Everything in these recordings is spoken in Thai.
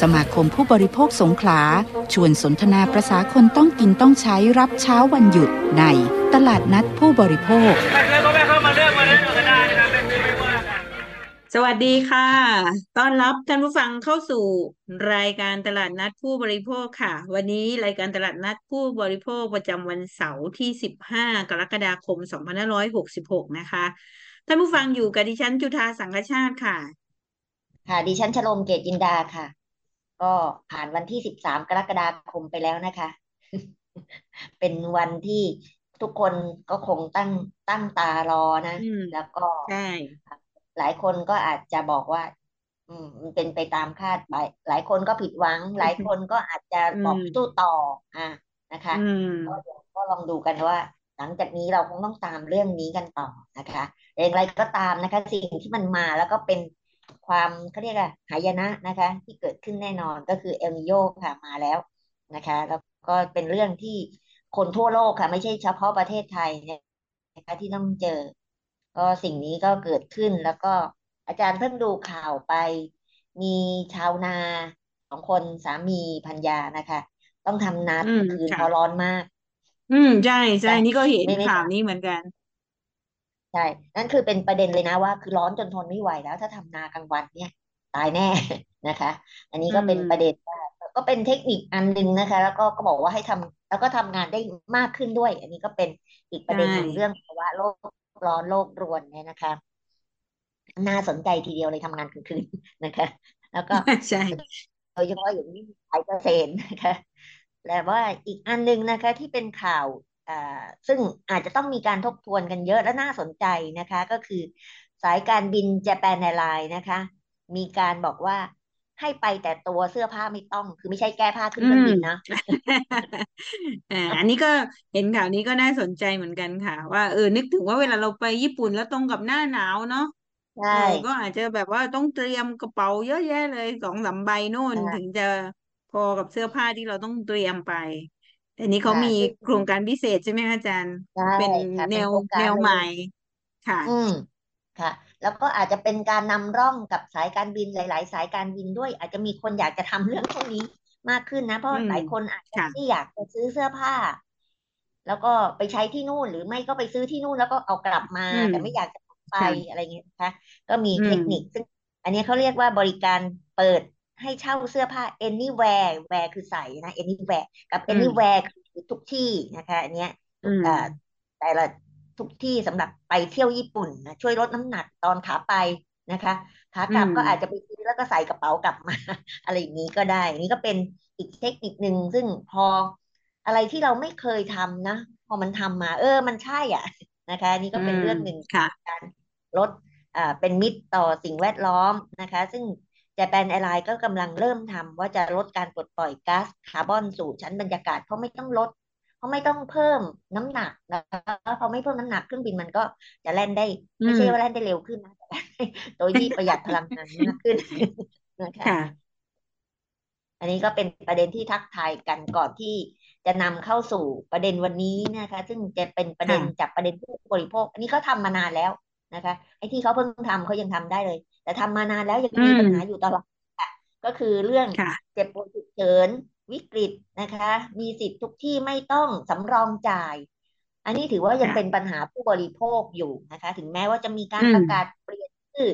สมาคมผู้บริโภคสงขลา ชวนสนทนาประษาคนต้องกินต้องใช้รับเช้าวันหยุดในตลาดนัดผู้บริโภค สวัสดีค่ะ ต้อนรับท่านผู้ฟังเข้าสู่รายการตลาดนัดผู้บริโภคค่ะ วันนี้รายการตลาดนัดผู้บริโภคประจำวันเสาร์ที่ 15 กรกฎาคม 2566 นะคะ ท่านผู้ฟังอยู่กับดิฉันจุธาสังฆชาติค่ะ ค่ะ ดิฉันชโลมเกตจินดาค่ะ ก็ผ่านวันที่13กรกฎาคมไปแล้วนะคะ เป็นวันที่ทุกคนก็คงตั้งตั้งตารอนะอืมแล้วก็ใช่หลายคนก็อาจจะบอกว่า อืมมันเป็นไปตามคาดหมายหลายคนก็ผิดหวัง หลายคนก็อาจจะบอกอืมสู้ต่ออะนะคะอืมก็เดี๋ยวก็ลองดูกันว่า หลังจากนี้เราคงต้องตามเรื่องนี้กันต่อนะคะอย่างไรก็ตามนะคะ สิ่งที่มันมาแล้วก็เป็น ความเขาเรียกอะหายนะนะคะ ที่เกิดขึ้นแน่นอนก็คือเอลนิโยค่ะมาแล้วนะคะ แล้วก็เป็นเรื่องที่คนทั่วโลกค่ะ ไม่ใช่เฉพาะประเทศไทยนะคะที่ต้องเจอ ก็สิ่งนี้ก็เกิดขึ้นแล้วก็อาจารย์เพิ่งดูข่าวไป มีชาวนาสองคนสามีภรรยานะคะ ต้องทำนาอืทั้มงคืนค่ะเพราะร้อนมาก อืมใช่ใช่แต่นี่ก็เห็นไม่ไม่ข่าวนี้เหมือนกัน ใช่ นั่นคือเป็นประเด็นเลยนะว่า คือร้อนจนทนไม่ไหวแล้ว ถ้าทำนากลางวันเนี่ย ตายแน่ นะคะ อันนี้อืก็เป็นมประเด็นว่าก็เป็นเทคนิคอันหนึ่งนะคะ แล้วก็ก็บอกว่าให้ทำแล้วก็ทำงานได้มากขึ้นด้วย อันนี้ก็เป็นอีกประใช่เด็นหนึ่งเรื่องภาวะโลกร้อนโลกรวนเนี่ยนะคะ น่าสนใจทีเดียวเลยทำงานกลางคืนนะคะ แล้วก็ใช่โดยเฉพาะอย่างนี้สายเกษตรนะคะและว่าอีกอันหนึงนะคะ ที่เป็นข่าวอ่า ซึ่งอาจจะต้องมีการทบทวนกันเยอะและน่าสนใจนะคะ ก็คือสายการบิน Japan Airlines นะคะ มีการบอกว่าให้ไปแต่ตัวเสื้อผ้าไม่ต้อง คือไม่ใช่แก้ผ้าขึ้นอืเครื่องมบินนะอ่าอันนี้ก็เห็นข่าวนี้ก็น่าสนใจเหมือนกันค่ะ ว่าเออนึกถึงว่าเวลาเราไปญี่ปุ่นแล้วตรงกับหน้าหนาวเนาะใช่เออก็อาจจะแบบว่าต้องเตรียมกระเป๋าเยอะแยะเลยสองสามใบนู่นอ่าถึงจะพอกับเสื้อผ้าที่เราต้องเตรียมไป แต่นี้เขาค่ะ มีซึ่งโครงการพิเศษใช่ไหมคะอาจารย์ ใช่เป็นค่ะ แนเป็นวโครงแนการวเลใหม่ย ค่ะ อืมค่ะ แล้วก็อาจจะเป็นการนำร่องกับสายการบินหลาย ๆ สายการบินด้วย อาจจะมีคนอยากจะทำเรื่องพวกนี้มากขึ้นนะ เพราะอืมหลายคนอาจจะค่ะไม่ได้อยากจะซื้อเสื้อผ้า แล้วก็ไปใช้ที่นู่นหรือไม่ก็ไปซื้อที่นู่นแล้วก็เอากลับมา อืมแต่ไม่อยากจะไปค่ะ อะไรเงี้ยนะคะก็มีอืเทม คนิคซึ่งอันนี้เขาเรียกว่าบริการเปิด ให้เช่าเสื้อผ้า anywhere wear คือใส่นะ anywhere กับอืม anywhere คือทุกที่นะคะอันเนี้ยอืมเอ่อแต่ละทุกที่สำหรับไปเที่ยวญี่ปุ่นนะช่วยลดน้ำหนักตอนขาไปนะคะขาอืกลับมก็อาจจะไปซื้อแล้วก็ใส่กระเป๋ากลับมา อะไรอย่างนี้ก็ได้อันนี้ก็เป็นอีกเทคนิคหนึ่งซึ่งพออะไรที่เราไม่เคยทำนะ พอมันทำมา เออ มันใช่อะนะคะอันนี่อืก็เป็นมเรื่องหนึ่งค่ะการลดอ่าเป็นมิตรต่อสิ่งแวดล้อมนะคะ ซึ่ง Japan Airlines ก็กำลังเริ่มทำว่าจะลดการปลดปล่อยก๊าซคาร์บอนสู่ชั้นบรรยากาศเพราะไม่ต้องลด เพราะไม่ต้องเพิ่มน้ำหนักนะคะพอไม่เพิ่มน้ำหนักเครื่องบินมันก็จะแล่นได้อืไม่มใช่ว่าแล่นได้เร็วขึ้นนะแต่แล่นได้โดยที่ประหยัดพลังงานมากขึ้นนะคะค่ะอันนี้ก็เป็นประเด็นที่ทักทายกันก่อนที่จะนำเข้าสู่ประเด็นวันนี้นะคะ ซึ่งจะเป็นประเด็ค่ะนจากประเด็นผู้บริโภค อันนี้เขาทำมานานแล้ว นะคะไอ้ที่เขาเพิ่งทำเขายังทำได้เลย แต่ทำมานานแล้วยังอืมีมปัญหาอยู่ตลอดค่ะก็คือเรื่องค่ะเจ็บป่วยฉุกเฉินวิกฤตนะคะ มีสิทธิ์ทุกที่ไม่ต้องสำรองจ่าย อันนี้ถือว่ายังค่ะเป็นปัญหาผู้บริโภคอยู่นะคะ ถึงแม้ว่าจะมีการอืปมระกาศเปลี่ยนชื่อ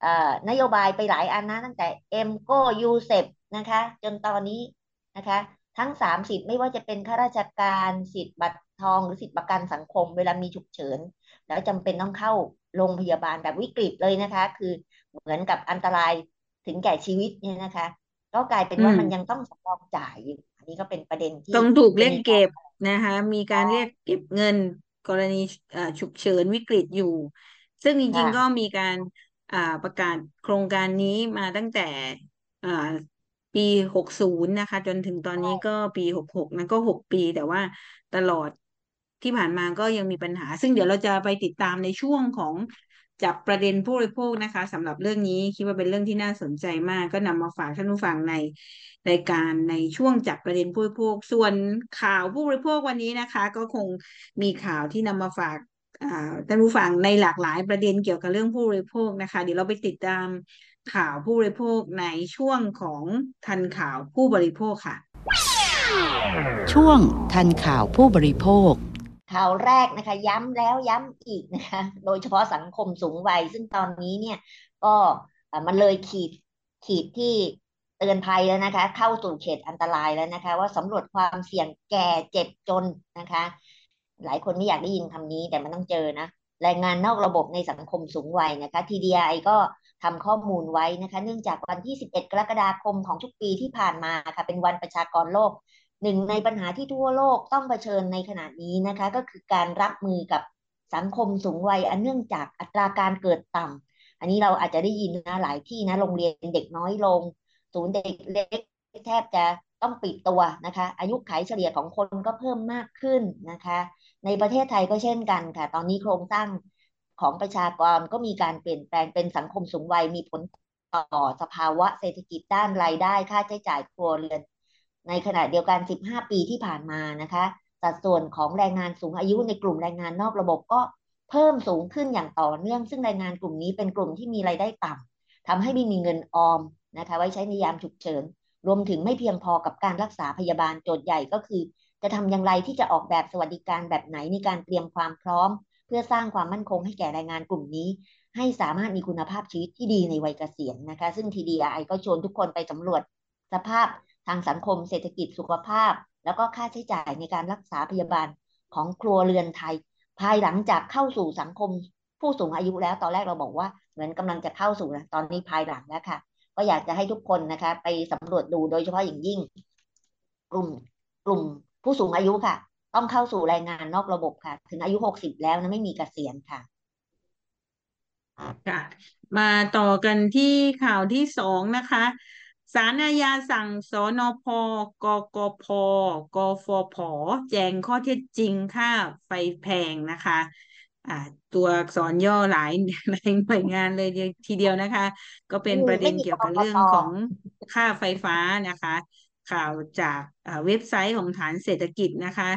เอ่อนโยบายไปหลายอันนะตั้งแต่ EMCO UCEP นะคะ จนตอนนี้นะคะ ทั้งสามสิทธิ์ไม่ว่าจะเป็นข้าราชการสิทธิ์บัตรทองหรือสิทธิ์ประกันสังคม เวลามีฉุกเฉิน แล้วจำเป็นต้องเข้า โรงพยาบาลแบบวิกฤตเลยนะคะ คือเหมือนกับอันตรายถึงแก่ชีวิตเนี่ยนะคะ ก็กลายเป็นอือว่ามมันยังต้องสำรองจ่ายอยู่อันนี้ก็เป็นประเด็นที่ต้องถูกจะเรียกมีการเก็บนะคะ มีการเรียกเก็บเงินกรณีอ่าฉุกเฉินวิกฤตอยู่ ซึ่งจริงค่ะๆก็มีการอ่าประกาศโครงการนี้มาตั้งแต่อ่าปีหกศูนย์นะคะ จนถึงตอนนี้ก็ปีหกหกนะก็หกปี แต่ว่าตลอด ที่ผ่านมาก็ยังมีปัญหา ซึ่งเดี๋ยวเราจะไปติดตามในช่วงของจับประเด็นผู้บริโภคนะคะสำหรับเรื่องนี้คิดว่าเป็นเรื่องที่น่าสนใจมาก ก็นำมาฝากท่านผู้ฟังในรายการในช่วงจับประเด็นผู้บริโภค ส่วนข่าวผู้บริโภควันนี้นะคะ ก็คงมีข่าวที่นำมาฝากท่านผู้ฟังในหลากหลายประเด็นเกี่ยวกับเรื่องผู้บริโภคนะคะ เดี๋ยวเราไปติดตามข่าวผู้บริโภคในช่วงของทันข่าวผู้บริโภคค่ะ ช่วงทันข่าวผู้บริโภค ข่าวแรกนะคะ ย้ำแล้วย้ำอีกนะคะ โดยเฉพาะสังคมสูงวัย ซึ่งตอนนี้เนี่ยก็มันเลยขีดขีดที่เตือนภัยแล้วนะคะ เข้าสู่เขตอันตรายแล้วนะคะ ว่าสำรวจความเสี่ยงแก่เจ็บจนนะคะ หลายคนไม่อยากได้ยินคำนี้แต่มันต้องเจอนะแรงงานนอกระบบในสังคมสูงวัยนะคะ TDI ก็ทำข้อมูลไว้นะคะ เนื่องจากวันที่ 11 กรกฎาคมของทุกปีที่ผ่านมาค่ะเป็นวันประชากรโลก หนึ่งในปัญหาที่ทั่วโลกต้องเผชิญในขณะนี้นะคะ ก็คือการรับมือกับสังคมสูงวัยอันเนื่องจากอัตราการเกิดต่ำอันนี้เราอาจจะได้ยินนะหลายที่นะโรงเรียนเด็กน้อยลง ศูนย์เด็กเล็กแทบจะต้องปิดตัวนะคะ อายุขัยเฉลี่ยของคนก็เพิ่มมากขึ้นนะคะ ในประเทศไทยก็เช่นกันค่ะ ตอนนี้โครงสร้างของประชากรก็มีการเปลี่ยนแปลงเป็นสังคมสูงวัยมีผลต่อสภาวะเศรษฐกิจด้านรายได้ ค่าใช้จ่ายครัวเรือน ในขณะเดียวกัน 15 ปีที่ผ่านมานะคะสัดส่วนของแรงงานสูงอายุในกลุ่มแรงงานนอกระบบก็เพิ่มสูงขึ้นอย่างต่อเนื่อง ซึ่งแรงงานกลุ่มนี้เป็นกลุ่มที่มีรายได้ต่ำทำให้ไม่มีเงินออมนะคะไว้ใช้ในยามฉุกเฉิน รวมถึงไม่เพียงพอกับการรักษาพยาบาลโจทย์ใหญ่ก็คือ จะทำอย่างไรที่จะออกแบบสวัสดิการแบบไหนในการเตรียมความพร้อม เพื่อสร้างความมั่นคงให้แก่แรงงานกลุ่มนี้ ให้สามารถมีคุณภาพชีวิตที่ดีในวัยเกษียณนะคะ ซึ่ง TDI ก็ชวนทุกคนไปสำรวจสภาพ ทางสังคมเศรษฐกิจสุขภาพ แล้วก็ค่าใช้จ่ายในการรักษาพยาบาลของครัวเรือนไทย ภายหลังจากเข้าสู่สังคมผู้สูงอายุแล้วตอนแรกเราบอกว่าเหมือนกำลังจะเข้าสู่นะตอนนี้ภายหลังแล้วค่ะ ก็อยากจะให้ทุกคนนะคะ ไปสำรวจดูโดยเฉพาะอย่างยิ่ง กลุ่มกลุ่มผู้สูงอายุค่ะ ต้องเข้าสู่แรงงานนอกระบบค่ะ ถึงอายุหกสิบแล้วนะไม่มีเกษียณค่ะค่ะ มาต่อกันที่ข่าวที่สองนะคะ ศาลอาญาสั่งสนพกกพกฟผแจงข้อเท็จจริงค่าไฟแพงนะคะอ่าตัวอักษรย่อหลายหลายหน่วยงานเลยทีเดียวนะคะ ก็เป็นประเด็นเกี่ยวกับเรื่องของค่าไฟฟ้านะคะ ข่าวจากเว็บไซต์ของฐานเศรษฐกิจนะคะ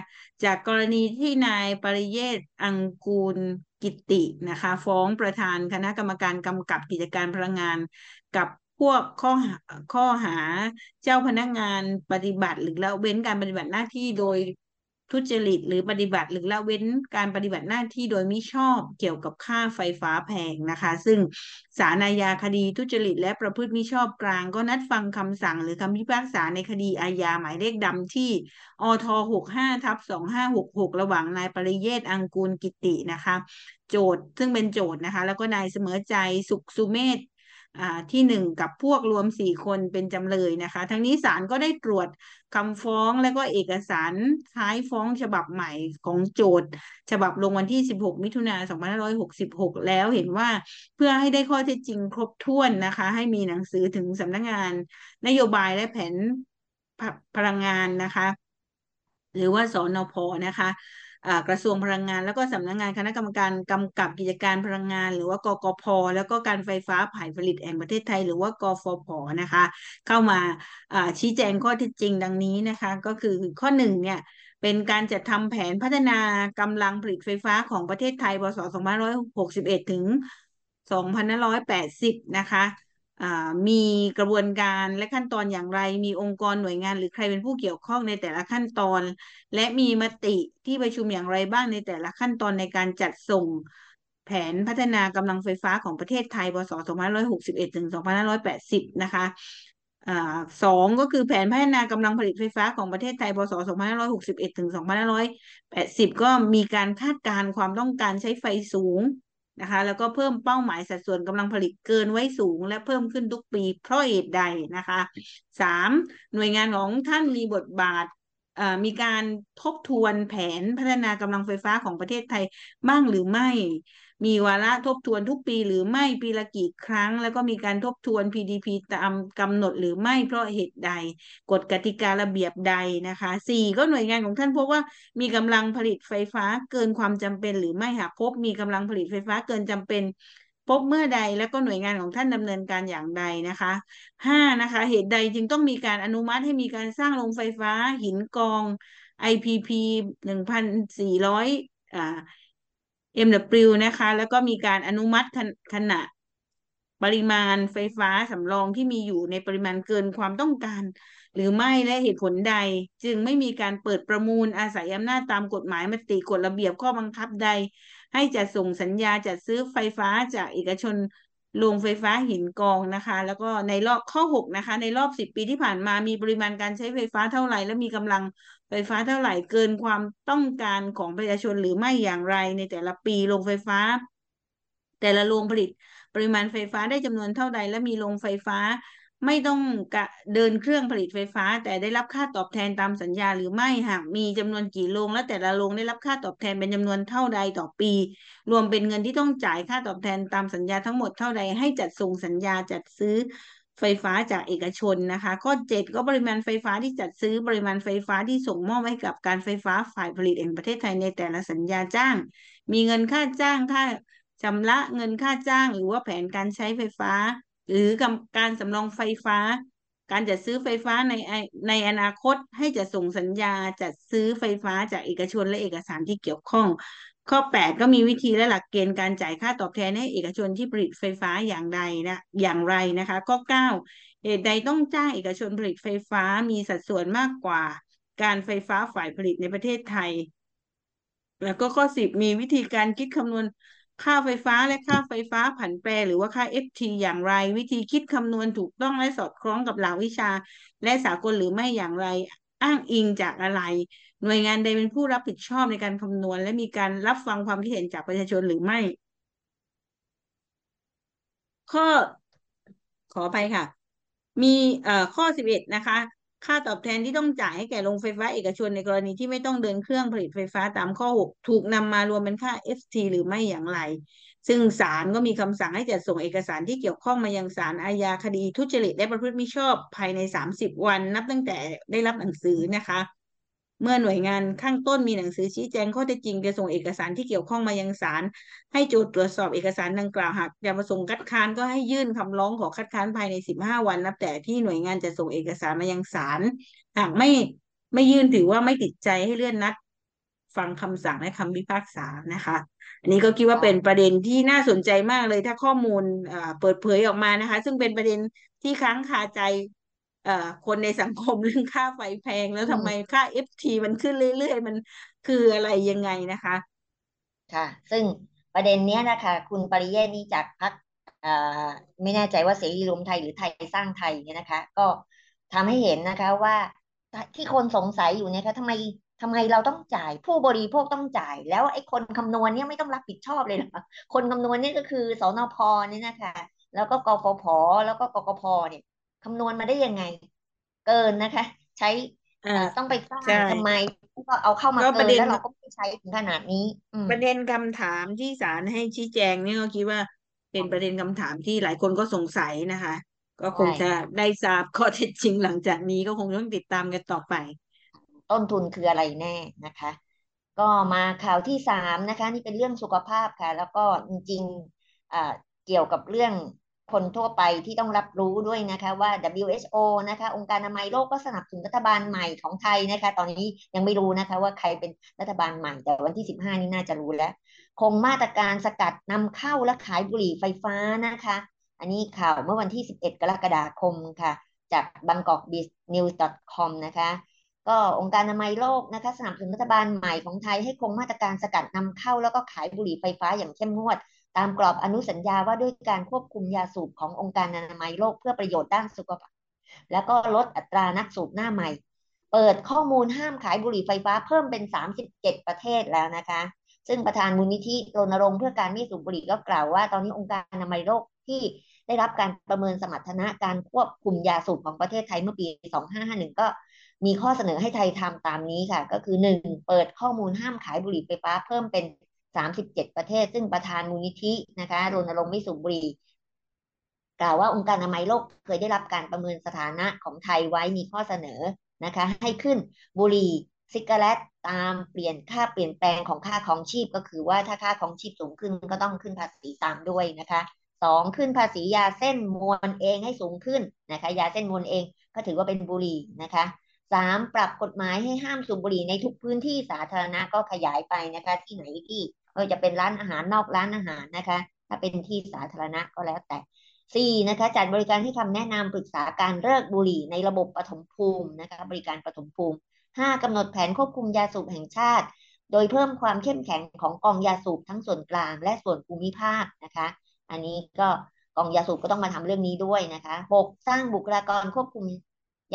จากกรณีที่นายปริเยศอังกูลกิตินะคะ ฟ้องประธานคณะกรรมการกำกับกิจการพลังงาน กับ พวกข้อข้อหาเจ้าพนักงานปฏิบัติหรือละเว้นการปฏิบัติหน้าที่โดยทุจริตหรือปฏิบัติหรือละเว้นการปฏิบัติหน้าที่โดยมิชอบเกี่ยวกับค่าไฟฟ้าแพงนะคะ ซึ่งศาลอาญาคดีทุจริตและประพฤติมิชอบกลางก็นัดฟังคำสั่งหรือคำพิพากษาในคดีอาญาหมายเลขดำที่อทหกห้าทับสองห้าหกหกระหว่างนายปริเยศอังกูลกิตินะคะ โจทย์ซึ่งเป็นโจทย์นะคะ แล้วก็นายเสมอใจสุขสุเมธ ที่หนึ่งกับพวกรวมสี่คนเป็นจำเลยนะคะ ทั้งนี้ศาลก็ได้ตรวจคำฟ้องและก็เอกสารท้ายฟ้องฉบับใหม่ของโจทย์ ฉบับลงวันที่ 16 มิถุนายน2566 แล้วเห็นว่าเพื่อให้ได้ข้อเท็จจริงครบถ้วนนะคะ ให้มีหนังสือถึงสำนักงงาน นโยบายและแผนพลังงานนะคะ หรือว่าสอนอพนะคะ กระทรวงพลังงาน แล้วก็สำนักงงานคณะกรรมการกำกับกิจการพลังงาน หรือว่ากกพแล้วก็การไฟฟ้าผ่ายผลิตแห่งประเทศไทย หรือว่ากฟผนะคะ เข้ามาชี้แจงข้อเท็จจริงดังนี้นะคะ ก็คือข้อหนึ่งเนี่ยเป็นการจัดทำแผนพัฒนากำลังผลิตไฟฟ้าของประเทศไทยพศ2561 ถึง 2580 นะคะ มีกระบวนการและขั้นตอนอย่างไร มีองค์กรหน่วยงาน หรือใครเป็นผู้เกี่ยวข้องในแต่ละขั้นตอน และมีมติที่ประชุมอย่างไรบ้างในแต่ละขั้นตอนในการจัดส่งแผนพัฒนากำลังไฟฟ้าของประเทศไทยพศ2561ถึง2580 นะคะสองก็คือแผนพัฒนากำลังผลิตไฟฟ้าของประเทศไทยพศ2561ถึง2580 ก็มีการคาดการณ์ความต้องการใช้ไฟสูง นะคะ แล้วก็เพิ่มเป้าหมายสัดส่วนกำลังผลิตเกินไว้สูง และเพิ่มขึ้นทุกปีเพราะเหตุใดนะคะสามหน่วยงานของท่านมีบทบาทมีการทบทวนแผนพัฒนากำลังไฟฟ้าของประเทศไทยบ้างหรือไม่ มีวาระทบทวนทุกปีหรือไม่ปีละกี่ครั้ง แล้วก็มีการทบทวน PDP ตามกำหนดหรือไม่เพราะเหตุใด กฎกติการะเบียบใดนะคะสี่ก็หน่วยงานของท่านพบว่ามีกำลังผลิตไฟฟ้าเกินความจำเป็น หรือไม่หากพบมีกำลังผลิตไฟฟ้าเกินจำเป็นพบเมื่อใดแล้วก็หน่วยงานของท่านดำเนินการอย่างใดนะคะห้านะคะ เหตุใดจึงต้องมีการอนุมัติให้มีการสร้างโรงไฟฟ้าหินกอง IPP หนึ่งพันสี่ร้อยอ่า MW นะคะ แล้วก็มีการอนุมัติขณะปริมาณไฟฟ้าสำรองที่มีอยู่ในปริมาณเกินความต้องการ หรือไม่และเหตุผลใด จึงไม่มีการเปิดประมูลอาศัยอำนาจตามกฎหมายมติกฎระเบียบข้อบังคับใด ให้จัดส่งสัญญาจัดซื้อไฟฟ้าจากเอกชนโรงไฟฟ้าหินกองนะคะ แล้วก็ในรอบข้อ 6 นะคะ ในรอบ 10 ปีที่ผ่านมามีปริมาณการใช้ไฟฟ้าเท่าไหร่ และมีกำลัง ไฟฟ้าเท่าไหร่เกินความต้องการของประชาชนหรือไม่อย่างไรในแต่ละปีโรงไฟฟ้า แต่ละโรงผลิต ปริมาณไฟฟ้าได้จำนวนเท่าใด และมีโรงไฟฟ้าไม่ต้องเดินเครื่องผลิตไฟฟ้า แต่ได้รับค่าตอบแทนตามสัญญาหรือไม่หากมีจำนวนกี่โรงและแต่ละโรงได้รับค่าตอบแทนเป็นจำนวนเท่าใดต่อปี รวมเป็นเงินที่ต้องจ่ายค่าตอบแทนตามสัญญาทั้งหมดเท่าใดให้จัดส่งสัญญาจัดซื้อ ไฟฟ้าจากเอกชนนะคะข้อ7ก็ปริมาณไฟฟ้าที่จัดซื้อปริมาณไฟฟ้าที่ส่งมอบให้กับการไฟฟ้าฝ่ายผลิตแห่งประเทศไทยในแต่ละสัญญาจ้าง มีเงินค่าจ้างค่าชำระเงินค่าจ้าง หรือว่าแผนการใช้ไฟฟ้า หรือการสำรองไฟฟ้า การจัดซื้อไฟฟ้าในในอนาคตให้จะส่งสัญญาจัดซื้อไฟฟ้าจากเอกชนและเอกสารที่เกี่ยวข้อง ข้อ 8 ก็มีวิธีและหลักเกณฑ์การจ่ายค่าตอบแทนให้เอกชนที่ผลิตไฟฟ้าอย่างใดนะอย่างไรนะคะ ข้อ 9 เหตุใดต้องจ้างเอกชนผลิตไฟฟ้ามีสัดส่วนมากกว่าการไฟฟ้าฝ่ายผลิตในประเทศไทย แล้วก็ข้อ 10 มีวิธีการคิดคำนวณค่าไฟฟ้าและค่าไฟฟ้าผันแปรหรือว่าค่า FT อย่างไร วิธีคิดคำนวณถูกต้องและสอดคล้องกับหลักวิชา และสากลหรือไม่อย่างไร อ้างอิงจากอะไร หน่วยงานใดเป็นผู้รับผิดชอบในการคำนวณ และมีการรับฟังความคิดเห็นจากประชาชนหรือไม่ ข้อขอไปค่ะ มีเอ่อข้อ11นะคะ ค่าตอบแทนที่ต้องจ่ายให้แก่โรงไฟฟ้าเอกชนในกรณีที่ไม่ต้องเดินเครื่องผลิตไฟฟ้าตามข้อ6ถูกนำมารวมเป็นค่า FT หรือไม่อย่างไร ซึ่งศาลก็มีคำสั่งให้จัดส่งเอกสารที่เกี่ยวข้องมายังศาลอาญาคดีทุจริตและประพฤติมิชอบภายใน 30 วัน นับตั้งแต่ได้รับหนังสือนะคะ เมื่อหน่วยงานข้างต้นมีหนังสือชี้แจงข้อเท็จจริงจะส่งเอกสารที่เกี่ยวข้องมายังศาลให้โจทย์ตรวจสอบเอกสารดังกล่าวหากจะประสงค์คัดค้านก็ให้ยื่นคำร้องขอคัดค้านภายใน 15 วันนับแต่ที่หน่วยงานจะส่งเอกสารมายังศาลหากไม่ไม่ยื่นถือว่าไม่ติดใจให้เลื่อนนัดฟังคำสั่งและคำพิพากษานะคะ อันนี้ก็คิดว่าเป็นประเด็นที่น่าสนใจมากเลยถ้าข้อมูลเปิดเผยออกมานะคะ ซึ่งเป็นประเด็นที่ค้างคาใจ คนในสังคมเรื่องค่าไฟแพงแล้วทำไมค่า FT มันขึ้นเรื่อยๆ มันคืออะไรยังไงนะคะ ค่ะ ซึ่งประเด็นเนี้ยนะคะ คุณปริเยศนี่จากพรรคไม่แน่ใจว่าเสรีรวมไทยหรือไทยสร้างไทยเนี่ยนะคะ ก็ทำให้เห็นนะคะว่าที่คนสงสัยอยู่เนี่ยค่ะทำไมทำไมเราต้องจ่ายผู้บริโภคต้องจ่าย แล้วไอ้คนคำนวณเนี่ยไม่ต้องรับผิดชอบเลยเหรอคนคำนวณเนี่ยก็คือสนพเนี่ยนะคะ แล้วก็กฟผแล้วก็กกพเนี่ย คำนวณมาได้ยังไง เกินนะคะ ใช้ต้องไปสร้างทำไมก็เอาเข้ามาเกินแล้วเราก็ไม่ใช้ถึงขนาดนี้ประเด็นคำถามที่ศาลให้ชี้แจงนี่ก็คิดว่าเป็นประเด็นคำถามที่หลายคนก็สงสัยนะคะ ก็คงจะได้ทราบข้อเท็จจริงหลังจากนี้ก็คงต้องติดตามกันต่อไป ต้นทุนคืออะไรแน่นะคะ ก็มาข่าวที่สามนะคะ นี่เป็นเรื่องสุขภาพค่ะ แล้วก็จริงๆเกี่ยวกับเรื่อง คนทั่วไปที่ต้องรับรู้ด้วยนะคะว่า WHO นะคะ องค์การอนามัยโลกก็สนับสนุนรัฐบาลใหม่ของไทยนะคะ ตอนนี้ยังไม่รู้นะคะว่าใครเป็นรัฐบาลใหม่แต่วันที่ 15 นี้น่าจะรู้แล้ว คงมาตรการสกัดนำเข้าและขายบุหรี่ไฟฟ้านะคะ อันนี้ข่าวเมื่อวันที่ 11 กรกฎาคมค่ะ จาก Bangkok News com นะคะก็องค์การอนามัยโลกนะคะสนับสนุนรัฐบาลใหม่ของไทยให้คงมาตรการสกัดนำเข้าแล้วก็ขายบุหรี่ไฟฟ้าอย่างเข้มงวด ตามกรอบอนุสัญญาว่าด้วยการควบคุมยาสูบขององค์การอนามัยโลกเพื่อประโยชน์ด้านสุขภาพ แล้วก็ลดอัตรานักสูบหน้าใหม่ เปิดข้อมูลห้ามขายบุหรี่ไฟฟ้าเพิ่มเป็น 37 ประเทศแล้วนะคะ ซึ่งประธานมูลนิธิรณรงค์เพื่อการไม่สูบบุหรี่ก็กล่าวว่า ตอนนี้องค์การอนามัยโลกที่ได้รับการประเมินสมรรถนะการควบคุมยาสูบของประเทศไทยเมื่อปี 2551 ก็มีข้อเสนอให้ไทยทำตามนี้ค่ะ ก็คือ 1. เปิดข้อมูลห้ามขายบุหรี่ไฟฟ้าเพิ่มเป็น 37 ประเทศ ซึ่งประธานมูลนิธินะคะรณรงค์ไม่สูบบุหรี่กล่าวว่าองค์การอนามัยโลกเคยได้รับการประเมินสถานะของไทยไว้มีข้อเสนอนะคะให้ขึ้นบุหรี่ซิกาเรตตามเปลี่ยนค่าเปลี่ยนแปลงของค่าของชีพก็คือว่าถ้าค่าของชีพสูงขึ้นก็ต้องขึ้นภาษีตามด้วยนะคะสองขึ้นภาษียาเส้นมวลเองให้สูงขึ้นนะคะยาเส้นมวลเองก็ถือว่าเป็นบุหรี่นะคะสามปรับกฎหมายให้ห้ามสูบบุหรี่ในทุกพื้นที่สาธารณะก็ขยายไปนะคะที่ไหนที่ ก็จะเป็นร้านอาหารนอกร้านอาหารนะคะ ถ้าเป็นที่สาธารณะก็แล้วแต่สี่นะคะจัดบริการให้คำแนะนำปรึกษาการเลิกบุหรี่ในระบบปฐมภูมินะคะบริการปฐมภูมิห้ากำหนดแผนควบคุมยาสูบแห่งชาติ โดยเพิ่มความเข้มแข็งของกองยาสูบทั้งส่วนกลางและส่วนภูมิภาคนะคะ อันนี้ก็กองยาสูบก็ต้องมาทำเรื่องนี้ด้วยนะคะหกสร้างบุคลากรควบคุม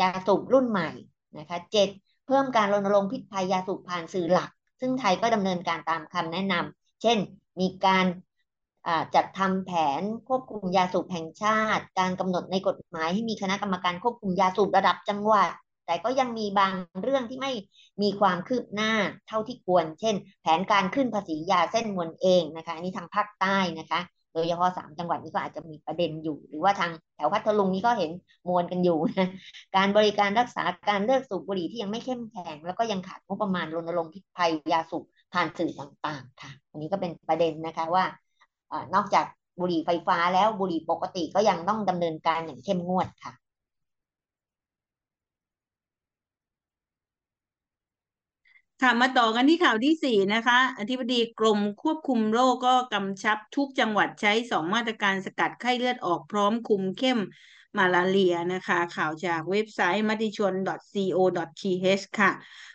ยาสูบรุ่นใหม่นะคะเจ็ดเพิ่มการรณรงค์พิษภัยยาสูบผ่านสื่อหลัก ซึ่งไทยก็ดำเนินการตามคำแนะนำเช่น มีการจัดทำแผนควบคุมยาสูบแห่งชาติ การกำหนดในกฎหมายให้มีคณะกรรมการควบคุมยาสูบระดับจังหวัด แต่ก็ยังมีบางเรื่องที่ไม่มีความคืบหน้าเท่าที่ควร เช่น แผนการขึ้นภาษียาเส้นมวลเองนะคะอันนี้ทางภาคใต้นะคะ โดยเฉพาะสามจังหวัดนี้ก็อาจจะมีประเด็นอยู่ หรือว่าทางแถวพัทลุงนี้ก็เห็นมวลกันอยู่นะการบริการรักษาการเลิกสูบบุหรี่ที่ยังไม่เข้มแข็งแล้วก็ยังขาดงบประมาณรณรงค์พิษภัยยาสูบผ่านสื่อต่างๆ ค่ะ อันนี้ก็เป็นประเด็นนะคะว่านอกจากบุหรี่ไฟฟ้าแล้วบุหรี่ปกติก็ยังต้องดำเนินการอย่างเข้มงวดค่ะ ค่ะมาต่อกันที่ข่าวที่สี่นะคะ อธิบดีกรมควบคุมโรคก็กำชับทุกจังหวัดใช้สองมาตรการสกัดไข้เลือดออกพร้อมคุมเข้มมาลาเรียนะคะ ข่าวจากเว็บไซต์มติชน .co.th ค่ะ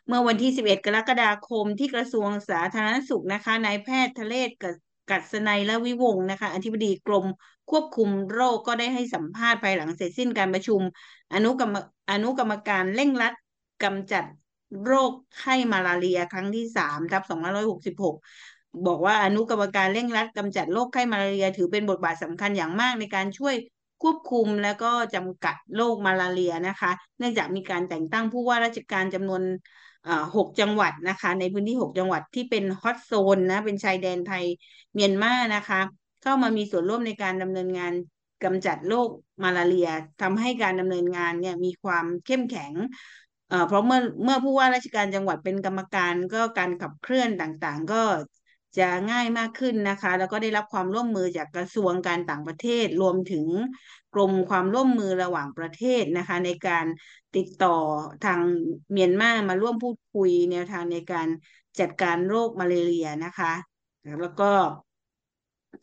เมื่อวันที่ 11 กรกฎาคมที่กระทรวงสาธารณสุขนะคะนายแพทย์ทะเลศกัศนัยและวิวงนะคะ อธิบดีกรมควบคุมโรคก็ได้ให้สัมภาษณ์ภายหลังเสร็จสิ้นการประชุม อนุกรรมอนุกรรมการเร่งรัดกำจัด โรคไข้มาลาเรียครั้งที่สามทับสองร้อยหกสิบหกบอกว่าอนุกรรมการเร่งรัดกำจัดโรคไข้มาลาเรีย ถือเป็นบทบาทสำคัญอย่างมากในการช่วยควบคุมและก็จำกัดโรคมาลาเรียนะคะ เนื่องจากมีการแต่งตั้งผู้ว่าราชการจำนวนหกจังหวัดนะคะ ในพื้นที่หกจังหวัดที่เป็นฮอตโซนนะเป็นชายแดนไทยเมียนมานะคะ เข้ามามีส่วนร่วมในการดำเนินงานกำจัดโรคมาลาเรียทำให้การดำเนินงานเนี่ยมีความเข้มแข็ง เพราะเมื่อเมื่อผู้ว่าราชการจังหวัดเป็นกรรมการก็การขับเคลื่อนต่างๆ ก็จะง่ายมากขึ้นนะคะ แล้วก็ได้รับความร่วมมือจากกระทรวงการต่างประเทศ รวมถึงกรมความร่วมมือระหว่างประเทศนะคะ ในการติดต่อทางเมียนมามาร่วมพูดคุยแนวทางในการจัดการโรคมาลาเรียนะคะ แล้วก็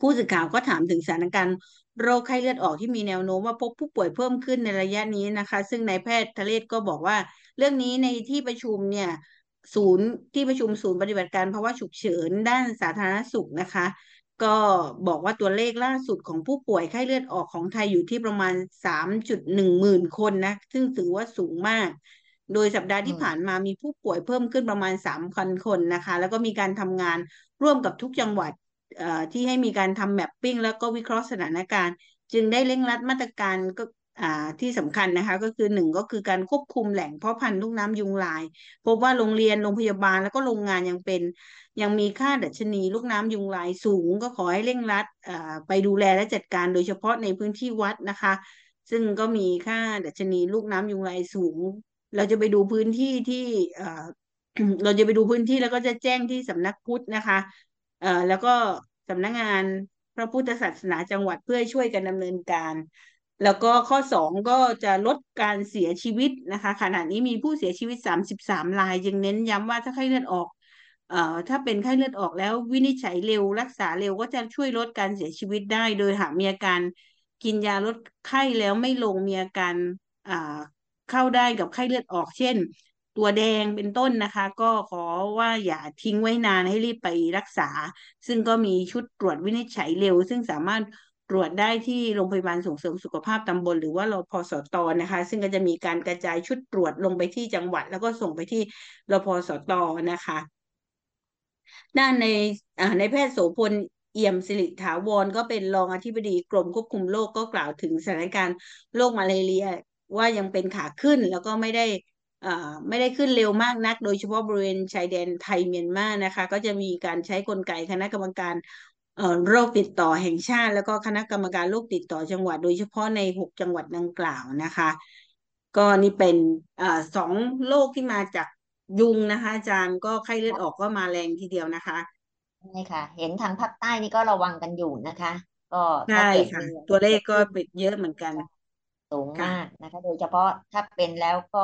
ผู้สื่อข่าวก็ถามถึงสถานการณ์ โรคไข้เลือดออกที่มีแนวโน้มว่าพบผู้ป่วยเพิ่มขึ้นในระยะนี้นะคะ ซึ่งนายแพทย์ทะเลศก็บอกว่า เรื่องนี้ในที่ประชุมเนี่ยศูนย์ที่ประชุมศูนย์ปฏิบัติการภาวะฉุกเฉินด้านสาธารณสุขนะคะ ก็บอกว่าตัวเลขล่าสุดของผู้ป่วยไข้เลือดออกของไทยอยู่ที่ประมาณ 3.1หมื่นคนนะ ซึ่งถือว่าสูงมาก โดยสัปดาห์ที่ผ่านมามีผู้ป่วยเพิ่มขึ้นประมาณ3,000คนนะคะ แล้วก็มีการทำงานร่วมกับทุกจังหวัด ที่ให้มีการทำแมปปิ้งแล้วก็วิเคราะห์สถานการณ์ จึงได้เร่งรัดมาตรการก็ที่สำคัญนะคะก็คือหนึ่งก็คือการควบคุมแหล่งเพาะพันธุ์ลูกน้ำยุงลาย พบว่าโรงเรียนโรงพยาบาลแล้วก็โรงงานยังเป็น ยังมีค่าดัชนีลูกน้ำยุงลายสูง ก็ขอให้เร่งรัดไปดูแลและจัดการโดยเฉพาะในพื้นที่วัดนะคะ ซึ่งก็มีค่าดัชนีลูกน้ำยุงลายสูง เราจะไปดูพื้นที่ที่เราจะไปดูพื้นที่แล้วก็จะแจ้งที่สำนักพุทธนะคะ เอ่อแล้วก็สำนักงานพระพุทธศาสนาจังหวัดเพื่อช่วยกันดำเนินการ แล้วก็ข้อสองก็จะลดการเสียชีวิตนะคะขณะนี้มีผู้เสียชีวิตสามสิบสามรายยังเน้นย้ำว่าถ้าไข้เลือดออกเอ่อถ้าเป็นไข้เลือดออกแล้ววินิจฉัยเร็วรักษาเร็วก็จะช่วยลดการเสียชีวิตได้ โดยหากมีอาการกินยาลดไข้แล้วไม่ลงมีอาการอ่าเข้าได้กับไข้เลือดออก เช่น ตัวแดงเป็นต้นนะคะ ก็ขอว่าอย่าทิ้งไว้นานให้รีบไปรักษา ซึ่งก็มีชุดตรวจวินิจฉัยเร็ว ซึ่งสามารถตรวจได้ที่โรงพยาบาลส่งเสริมสุขภาพตำบล หรือว่ารพสตนะคะ ซึ่งก็จะมีการกระจายชุดตรวจลงไปที่จังหวัด แล้วก็ส่งไปที่รพสตนะคะ ด้านในในแพทย์โสพลเอี่ยมสิริถาวรก็เป็นรองอธิบดีกรมควบคุมโรคก็กล่าวถึงสถานการณ์โรคมาลาเรียว่ายังเป็นขาขึ้นแล้วก็ไม่ได้ ไม่ได้ขึ้นเร็วมากนัก โดยเฉพาะบริเวณชายแดนไทยเมียนมานะคะ ก็จะมีการใช้กลไกคณะกรรมการโรคติดต่อแห่งชาติ แล้วก็คณะกรรมการโรคติดต่อจังหวัด โดยเฉพาะในหกจังหวัดดังกล่าวนะคะ ก็นี่เป็นอสองโรคที่มาจากยุงนะคะ อาจารย์ก็ไข้เลือดออกก็มาแรงทีเดียวนะคะใช่ค่ะ เห็นทางภาคใต้นี่ก็ระวังกันอยู่นะคะ ก็ใช่ค่ะ ตัวเลขก็ปิดเยอะเหมือนกันสูงมากนะคะ โดยเฉพาะถ้าเป็นแล้วก็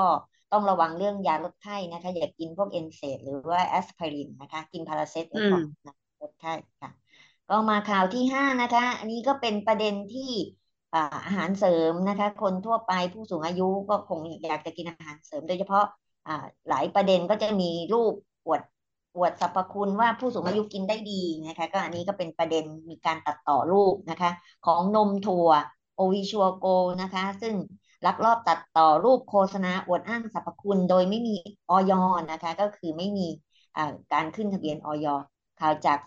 ต้องระวังเรื่องยาลดไข้นะคะ อย่ากินพวกเอนเซดหรือว่าแอสไพรินนะคะ กินพาราเซตไว้ก่อนนะลดไข้ค่ะ ก็มาข่าวที่ห้านะคะ อันนี้ก็เป็นประเด็นที่อ่าอาหารเสริมนะคะ คนทั่วไปผู้สูงอายุก็คงอยากจะกินอาหารเสริม โดยเฉพาะอ่าหลายประเด็นก็จะมีรูปอวดอวดสรรพคุณว่าผู้สูงอายุกินได้ดีนะคะ ก็อันนี้ก็เป็นประเด็นมีการตัดต่อรูปนะคะ ของนมถั่วโอวิชัวโกนะคะ ซึ่ง ลักลอบตัดต่อรูปโฆษณาอวดอ้างสรรพคุณโดยไม่มีออยนะคะ ก็คือไม่มีการขึ้นทะเบียนออยข่าวจาก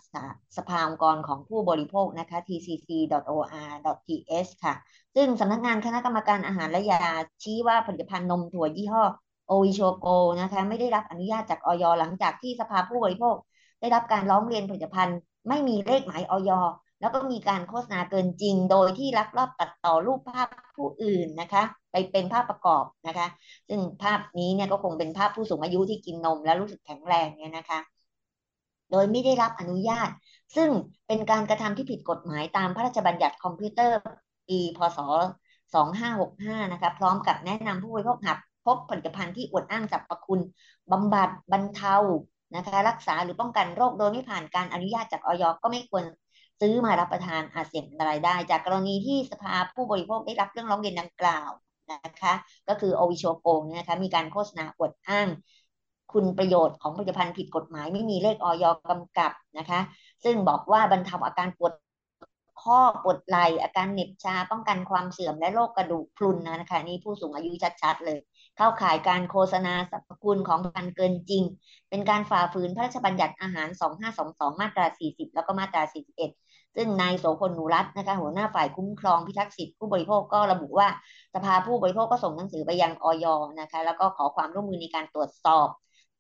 สภาองค์กรของผู้บริโภคนะคะ tcc.or.th ค่ะ ซึ่งสำนักงานคณะกรรมการอาหารและยาชี้ว่าผลิตภัณฑ์นมถั่วยี่ห้อโอวิโชโกนะคะไม่ได้รับอนุญาตจากออยหลังจากที่สภาผู้บริโภค ได้รับการร้องเรียนผลิตภัณฑ์ ไม่มีเลขหมายออย แล้วก็มีการโฆษณาเกินจริง โดยที่ลักลอบตัดต่อรูปภาพผู้อื่นนะคะ ไปเป็นภาพประกอบนะคะ ซึ่งภาพนี้เนี่ยก็คงเป็นภาพผู้สูงอายุที่กินนม แล้วรู้สึกแข็งแรงเนี่ยนะคะ โดยไม่ได้รับอนุญาต ซึ่งเป็นการกระทำที่ผิดกฎหมายตามพระราชบัญญัติคอมพิวเตอร์ปีพศ 2565 นะคะ พร้อมกับแนะนำผู้บริโภคหับพบผลิตภัณฑ์ที่อวดอ้างสรรพคุณบำบัดบรรเทานะคะ รักษาหรือป้องกันโรคโดยไม่ผ่านการอนุญาตจากออยก็ไม่ควร ซื้อมารับประทานอาจเสี่ยงอันตรายได้ จากกรณีที่สภาผู้บริโภคได้รับเรื่องร้องเรียนดังกล่าวนะคะก็คือโอวิโชโกงนะคะมีการโฆษณาอวดอ้าง คุณประโยชน์ของผลิตภัณฑ์ผิดกฎหมายไม่มีเลขออยกำกับนะคะ ซึ่งบอกว่าบรรเทาอาการปวดข้อปวดไหล่อาการเหน็บชาป้องกันความเสื่อมและโรคกระดูกพรุนนะคะ นี่ผู้สูงอายุชัดๆเลย เข้าข่ายการโฆษณาสรรพคุณของพันเกินจริง เป็นการฝ่าฝืนพระราชบัญญัติอาหาร 2522 มาตรา 40 แล้วก็มาตรา 41 ซึ่งนายโสพลหนูรัตน์นะคะหัวหน้าฝ่ายคุ้มครองพิทักษ์สิทธิผู้บริโภคก็ระบุว่าสภาผู้บริโภคก็ส่งหนังสือไปยังออยนะคะแล้วก็ขอความร่วมมือในการตรวจสอบ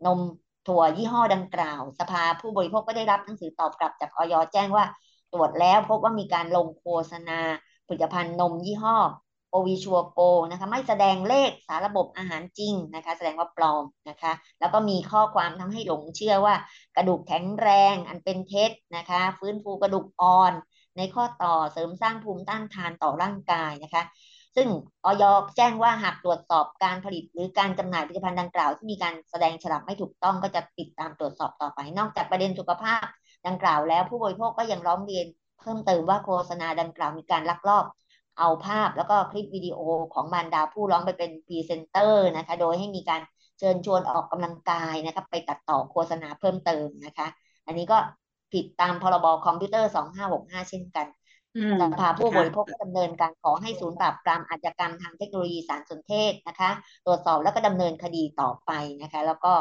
นมถั่วยี่ห้อดังกล่าว สภาผู้บริโภคก็ได้รับหนังสือตอบกลับจากออยแจ้งว่าตรวจแล้วพบว่ามีการลงโฆษณาผลิตภัณฑ์นมยี่ห้อโอ วิชัวโกนะคะไม่แสดงเลขสารระบบอาหารจริงนะคะ แสดงว่าปลอมนะคะ แล้วก็มีข้อความทำให้หลงเชื่อว่า กระดูกแข็งแรงอันเป็นเท็จนะคะ ฟื้นฟูกระดูกอ่อน ในข้อต่อเสริมสร้างภูมิต้านทานต่อร่างกายนะคะ ซึ่งออยแจ้งว่าหากตรวจสอบการผลิตหรือการจำหน่ายผลิตภัณฑ์ดังกล่าว ที่มีการแสดงฉลากไม่ถูกต้องก็จะติดตามตรวจสอบต่อไป นอกจากประเด็นสุขภาพดังกล่าวแล้วผู้บริโภคก็ยังร้องเรียนเพิ่มเติมว่าโฆษณาดังกล่าวมีการลักลอบ เอาภาพแล้วก็คลิปวิดีโอของบรรดาผู้ร้องไปเป็นพรีเซนเตอร์นะคะ โดยให้มีการเชิญชวนออกกำลังกายนะคะไปตัดต่อโฆษณาเพิ่มเติมนะคะ อันนี้ก็ผิดตามพรบคอมพิวเตอร์ 2565 เช่นกันสภาผู้บริโภคก็ดำเนินการขอให้ศูนย์ปราบปรามอาชญากรรมทางเทคโนโลยีสารสนเทศนะคะ ตรวจสอบแล้วก็ดำเนินคดีต่อไปนะคะ แล้วก็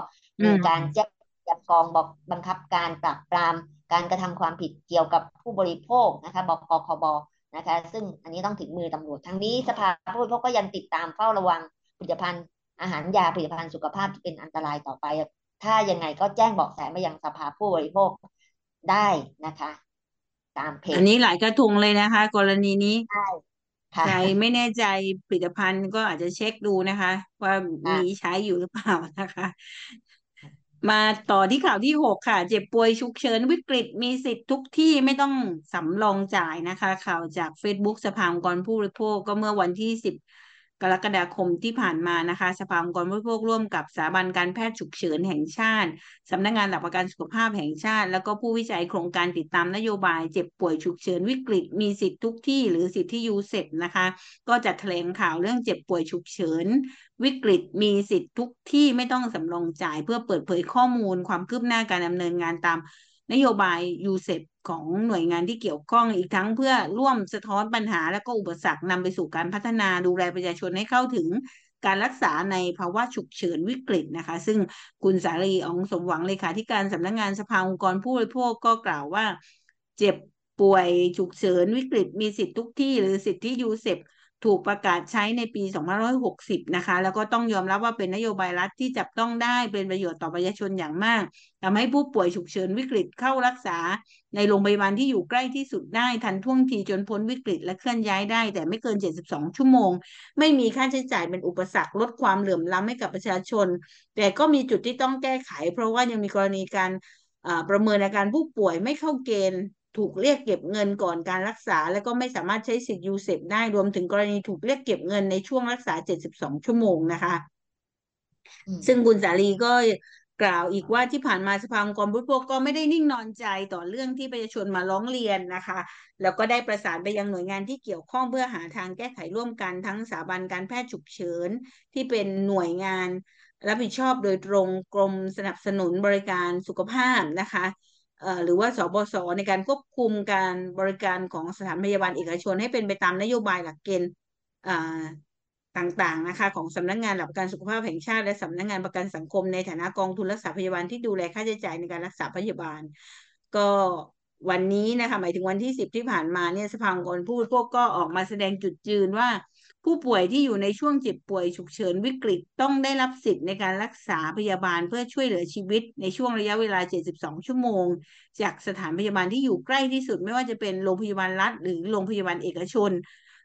มีการแจ้งยังกองบอกบังคับการปราบปรามการกระทำความผิดเกี่ยวกับผู้บริโภคนะคะบกคบ นะคะ ซึ่งอันนี้ต้องถึงมือตำรวจทั้งนี้สภาผู้บริโภคก็ยังติดตามเฝ้าระวังผลิตภัณฑ์อาหารยาผลิตภัณฑ์สุขภาพที่เป็นอันตรายต่อไป ถ้ายังไงก็แจ้งบอกแสมายังสภาผู้บริโภคได้นะคะ ตามเพจอันนี้หลายกระทุงเลยนะคะ กรณีนี้ใช่ใครไม่แน่ใจผลิตภัณฑ์ก็อาจจะเช็คดูนะคะ ว่ามีใช้อยู่หรือเปล่านะคะ มาต่อที่ข่าวที่หกค่ะ เจ็บป่วยฉุกเฉินวิกฤตมีสิทธิ์ทุกที่ไม่ต้องสำรองจ่ายนะคะ ข่าวจาก Facebook สภาองค์กรผู้บริโภคก็เมื่อวันที่สิบ กรกฎาคมที่ผ่านมานะคะ สภาองค์กรผู้บริโภคร่วมกับสถาบันการแพทย์ฉุกเฉินแห่งชาติสำนักงงานหลักประกันสุขภาพแห่งชาติ แล้วก็ผู้วิจัยโครงการติดตามนโยบาย เจ็บป่วยฉุกเฉินวิกฤต มีสิทธิทุกที่หรือสิทธิยูเซ็ตนะคะ ก็จะแถลงข่าวเรื่องเจ็บป่วยฉุกเฉินวิกฤตมีสิทธิทุกที่ไม่ต้องสำรองจ่าย เพื่อเปิดเผยข้อมูลความคืบหน้าการดำเนินงานตาม นโยบายยูเซปของหน่วยงานที่เกี่ยวข้องอีกทั้งเพื่อร่วมสะท้อนปัญหา และก็อุปสรรคนำไปสู่การพัฒนาดูแลประชาชนให้เข้าถึงการรักษาในภาวะฉุกเฉินวิกฤตนะคะ ซึ่งคุณสารีอองสมหวังเลขาธิการสำนักงงานสภาองค์กรผู้บริโภคก็กล่าวว่า เจ็บป่วยฉุกเฉินวิกฤตมีสิทธิทุกที่หรือสิทธิยูเซป ถูกประกาศใช้ในปี 2560 นะคะ แล้วก็ต้องยอมรับว่าเป็นนโยบายรัฐที่จับต้องได้เป็นประโยชน์ต่อประชาชนอย่างมากทำให้ผู้ป่วยฉุกเฉินวิกฤตเข้ารักษา ในโรงพยาบาลที่อยู่ใกล้ที่สุดได้ทันท่วงทีจนพ้นวิกฤตและเคลื่อนย้ายได้ แต่ไม่เกิน 72 ชั่วโมง ไม่มีค่าใช้จ่ายเป็นอุปสรรคลดความเหลื่อมล้ำให้กับประชาชน แต่ก็มีจุดที่ต้องแก้ไข เพราะว่ายังมีกรณีการประเมินอาการผู้ป่วยไม่เข้าเกณฑ์ ถูกเรียกเก็บเงินก่อนการรักษา แล้วก็ไม่สามารถใช้สิทธิ์ UCEP ได้รวมถึงกรณีถูกเรียกเก็บเงินในช่วงรักษา 72 ชั่วโมงนะคะ ซึ่งคุณสารีก็กล่าวอีกว่าที่ผ่านมาสภาองค์กรผู้บริโภคก็ไม่ได้นิ่งนอนใจต่อเรื่องที่ประชาชนมาร้องเรียนนะคะ แล้วก็ได้ประสานไปยังหน่วยงานที่เกี่ยวข้องเพื่อหาทางแก้ไขร่วมกันทั้งสถาบันการแพทย์ฉุกเฉินที่เป็นหน่วยงานรับผิดชอบโดยตรงกรมสนับสนุนบริการสุขภาพนะคะ หรือว่าสบศในการควบคุมการบริการของสถานพยาบาลเอกชน ให้เป็นไปตามนโยบายหลักเกณฑ์ต่างๆนะคะของสำนักงงานหลักประกันสุขภาพแห่งชาติ และสำนักงงานประกันสังคมในฐานะกองทุนรักษาพยาบาลที่ดูแลค่าใช้จ่ายในการรักษาพยาบาล ก็วันนี้นะคะหมายถึงวันที่สิบที่ผ่านมาเนี่ยสภาองค์กรผู้บริโภคก็ออกมาแสดงจุดยืนว่า ผู้ป่วยที่อยู่ในช่วงเจ็บป่วยฉุกเฉินวิกฤตต้องได้รับสิทธิ์ในการรักษาพยาบาลเพื่อช่วยเหลือชีวิต ในช่วงระยะเวลา 72 ชั่วโมง จากสถานพยาบาลที่อยู่ใกล้ที่สุด ไม่ว่าจะเป็นโรงพยาบาลรัฐ หรือโรงพยาบาลเอกชน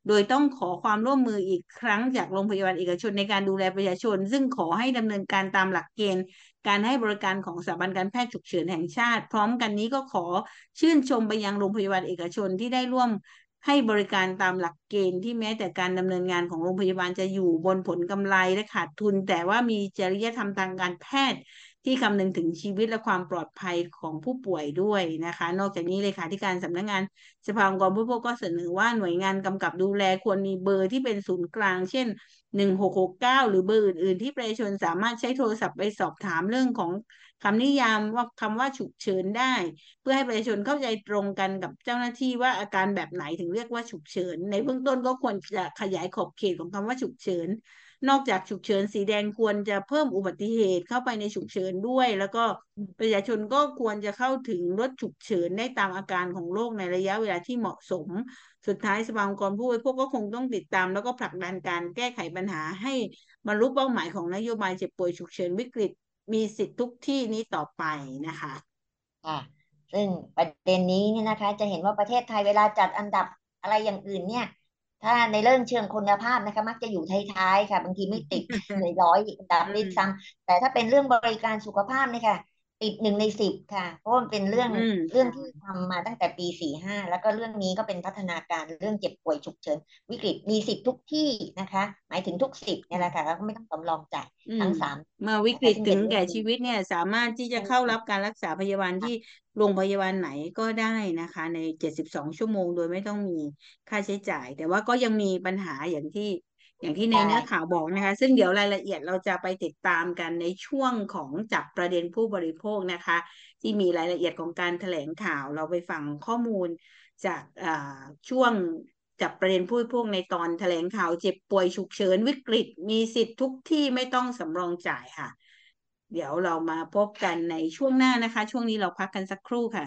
โดยต้องขอความร่วมมืออีกครั้งจากโรงพยาบาลเอกชนในการดูแลประชาชน ซึ่งขอให้ดำเนินการตามหลักเกณฑ์ การให้บริการของสถาบันการแพทย์ฉุกเฉินแห่งชาติ พร้อมกันนี้ก็ขอชื่นชมไปยังโรงพยาบาลเอกชนที่ได้ร่วม ให้บริการตามหลักเกณฑ์ที่แม้แต่การดำเนินงานของโรงพยาบาลจะอยู่บนผลกำไรและขาดทุน แต่ว่ามีจริยธรรมทางการแพทย์ที่คำนึงถึงชีวิตและความปลอดภัยของผู้ป่วยด้วยนะคะ นอกจากนี้เลยค่ะที่การสำนักงงานสภาองค์กรผู้บริโภคก็เสนอว่าหน่วยงานกำกับดูแลควรมีเบอร์ที่เป็นศูนย์กลาง เช่น 1669 หรือเบอร์อื่น ๆ ที่ประชาชนสามารถใช้โทรศัพท์ไปสอบถามเรื่องของ คำนิยามว่าคำว่าฉุกเฉินได้ เพื่อให้ประชาชนเข้าใจตรงกันกับเจ้าหน้าที่ว่าอาการแบบไหนถึงเรียกว่าฉุกเฉิน ในเบื้องต้นก็ควรจะขยายขอบเขตของคำว่าฉุกเฉิน นอกจากฉุกเฉินสีแดงควรจะเพิ่มอุบัติเหตุเข้าไปในฉุกเฉินด้วย แล้วก็ประชาชนก็ควรจะเข้าถึงรถฉุกเฉินได้ตามอาการของโรคในระยะเวลาที่เหมาะสม สุดท้ายสภาองค์กรผู้บริโภคก็คงต้องติดตาม แล้วก็ผลักดันการแก้ไขปัญหาให้บรรลุเป้าหมายของนโยบายเจ็บป่วยฉุกเฉินวิกฤต มีสิทธิ์ทุกที่นี้ต่อไปนะคะค่ะซึ่งประเด็นนี้เนี่ยนะคะ จะเห็นว่าประเทศไทยเวลาจัดอันดับอะไรอย่างอื่นเนี่ย ถ้าในเรื่องเชิงคุณภาพนะคะ มักจะอยู่ท้ายๆค่ะ บางทีไม่ติดในร้อยอันดับลิซ้ำแต่ถ้าเป็นเรื่องบริการสุขภาพเนี่ยค่ะ ติดหนึ่งในสิบค่ะ เพราะมันเป็นเรื่องเรื่องที่ทำมาตั้งแต่ปีสี่ห้าแล้วก็เรื่องนี้ก็เป็นพัฒนาการเรื่องเจ็บป่วยฉุกเฉิน วิกฤตมีสิทธิ์ทุกที่นะคะ หมายถึงทุกสิทธิ์นี่แหละค่ะแล้วก็ไม่ต้องสำรองจ่ายทั้งสามเมื่อวิกฤตถึงแก่ชีวิตเนี่ยสามารถที่จะเข้ารับการรักษาพยาบาลที่โรงพยาบาลไหนก็ได้นะคะ ในเจ็ดสิบสองชั่วโมงโดยไม่ต้องมีค่าใช้จ่าย แต่ว่าก็ยังมีปัญหาอย่างที่ อย่างที่ในเนื้อข่าวบอกนะคะ ซึ่งเดี๋ยวรายละเอียดเราจะไปติดตามกันในช่วงของจับประเด็นผู้บริโภคนะคะ ที่มีรายละเอียดของการแถลงข่าวเราไปฟังข้อมูลจากช่วงจับประเด็นผู้บริโภคในตอนแถลงข่าวเจ็บป่วยฉุกเฉินวิกฤต มีสิทธิ์ทุกที่ไม่ต้องสำรองจ่ายค่ะ เดี๋ยวเรามาพบกันในช่วงหน้านะคะ ช่วงนี้เราพักกันสักครู่ค่ะ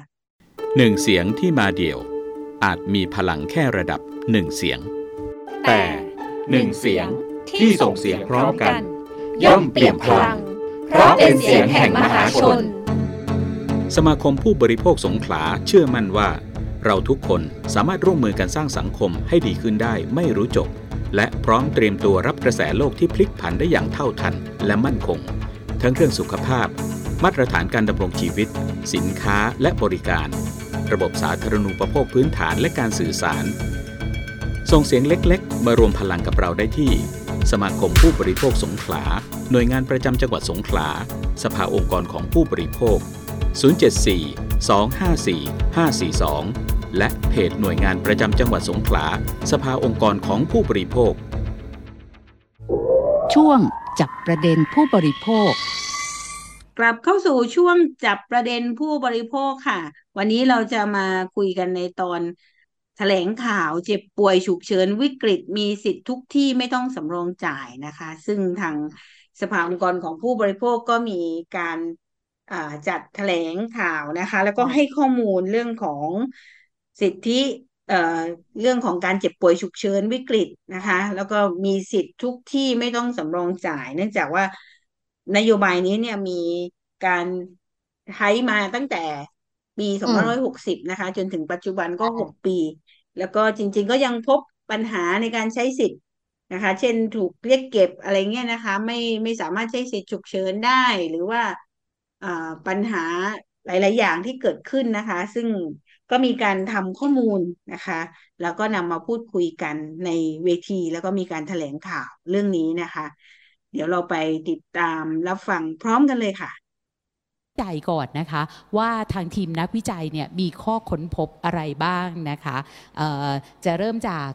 หนึ่งเสียงที่มาเดี่ยว อาจมีพลังแค่ระดับหนึ่งเสียง แต่ หนึ่งเสียงที่ส่งเสียงพร้อมกัน ย่อมเปลี่ยนพลัง เพราะเป็นเสียงแห่งมหาชน สมาคมผู้บริโภคสงขลาเชื่อมั่นว่า เราทุกคนสามารถร่วมมือกันสร้างสังคมให้ดีขึ้นได้ไม่รู้จบ และพร้อมเตรียมตัวรับกระแสโลกที่พลิกผันได้อย่างเท่าทันและมั่นคง ทั้งเรื่องสุขภาพ มาตรฐานการดำรงชีวิต สินค้าและบริการ ระบบสาธารณูปโภคพื้นฐานและการสื่อสาร ส่งเสียงเล็กๆ มารวมพลังกับเราได้ที่ สมาคมผู้บริโภคสงขลา หน่วยงานประจำจังหวัดสงขลา สภาองค์กรของผู้บริโภค 074 254 542 และเพจหน่วยงานประจำจังหวัดสงขลา สภาองค์กรของผู้บริโภค ช่วงจับประเด็นผู้บริโภค กลับเข้าสู่ช่วงจับประเด็นผู้บริโภคค่ะ วันนี้เราจะมาคุยกันในตอน แถลงข่าวเจ็บป่วยฉุกเฉินวิกฤตมีสิทธิ์ทุกที่ไม่ต้องสำรองจ่ายนะคะ ซึ่งทางสภาองค์กรของผู้บริโภคก็มีการจัดแถลงข่าวนะคะ แล้วก็ให้ข้อมูลเรื่องของสิทธิเรื่องของการเจ็บป่วยฉุกเฉินวิกฤตนะคะ แล้วก็มีสิทธิ์ทุกที่ไม่ต้องสำรองจ่าย เนื่องจากว่านโยบายนี้เนี่ยมีการใช้มาตั้งแต่ปีสองพันร้อยหกสิบนะคะ จนถึงปัจจุบันก็หกปี แล้วก็จริง ๆ ก็ยังพบปัญหาในการใช้สิทธิ์นะคะ เช่นถูกเรียกเก็บอะไรเงี้ยนะคะ ไม่ไม่สามารถใช้สิทธิ์ฉุกเฉินได้หรือว่าปัญหาหลาย ๆ อย่างที่เกิดขึ้นนะคะ ซึ่งก็มีการทำข้อมูลนะคะ แล้วก็นำมาพูดคุยกันในเวทีแล้วก็มีการแถลงข่าวเรื่องนี้นะคะ เดี๋ยวเราไปติดตามรับฟังพร้อมกันเลยค่ะ ใจก่อนนะคะ ว่าทางทีมนักวิจัยเนี่ยมีข้อค้นพบอะไรบ้างนะคะจะเริ่มจาก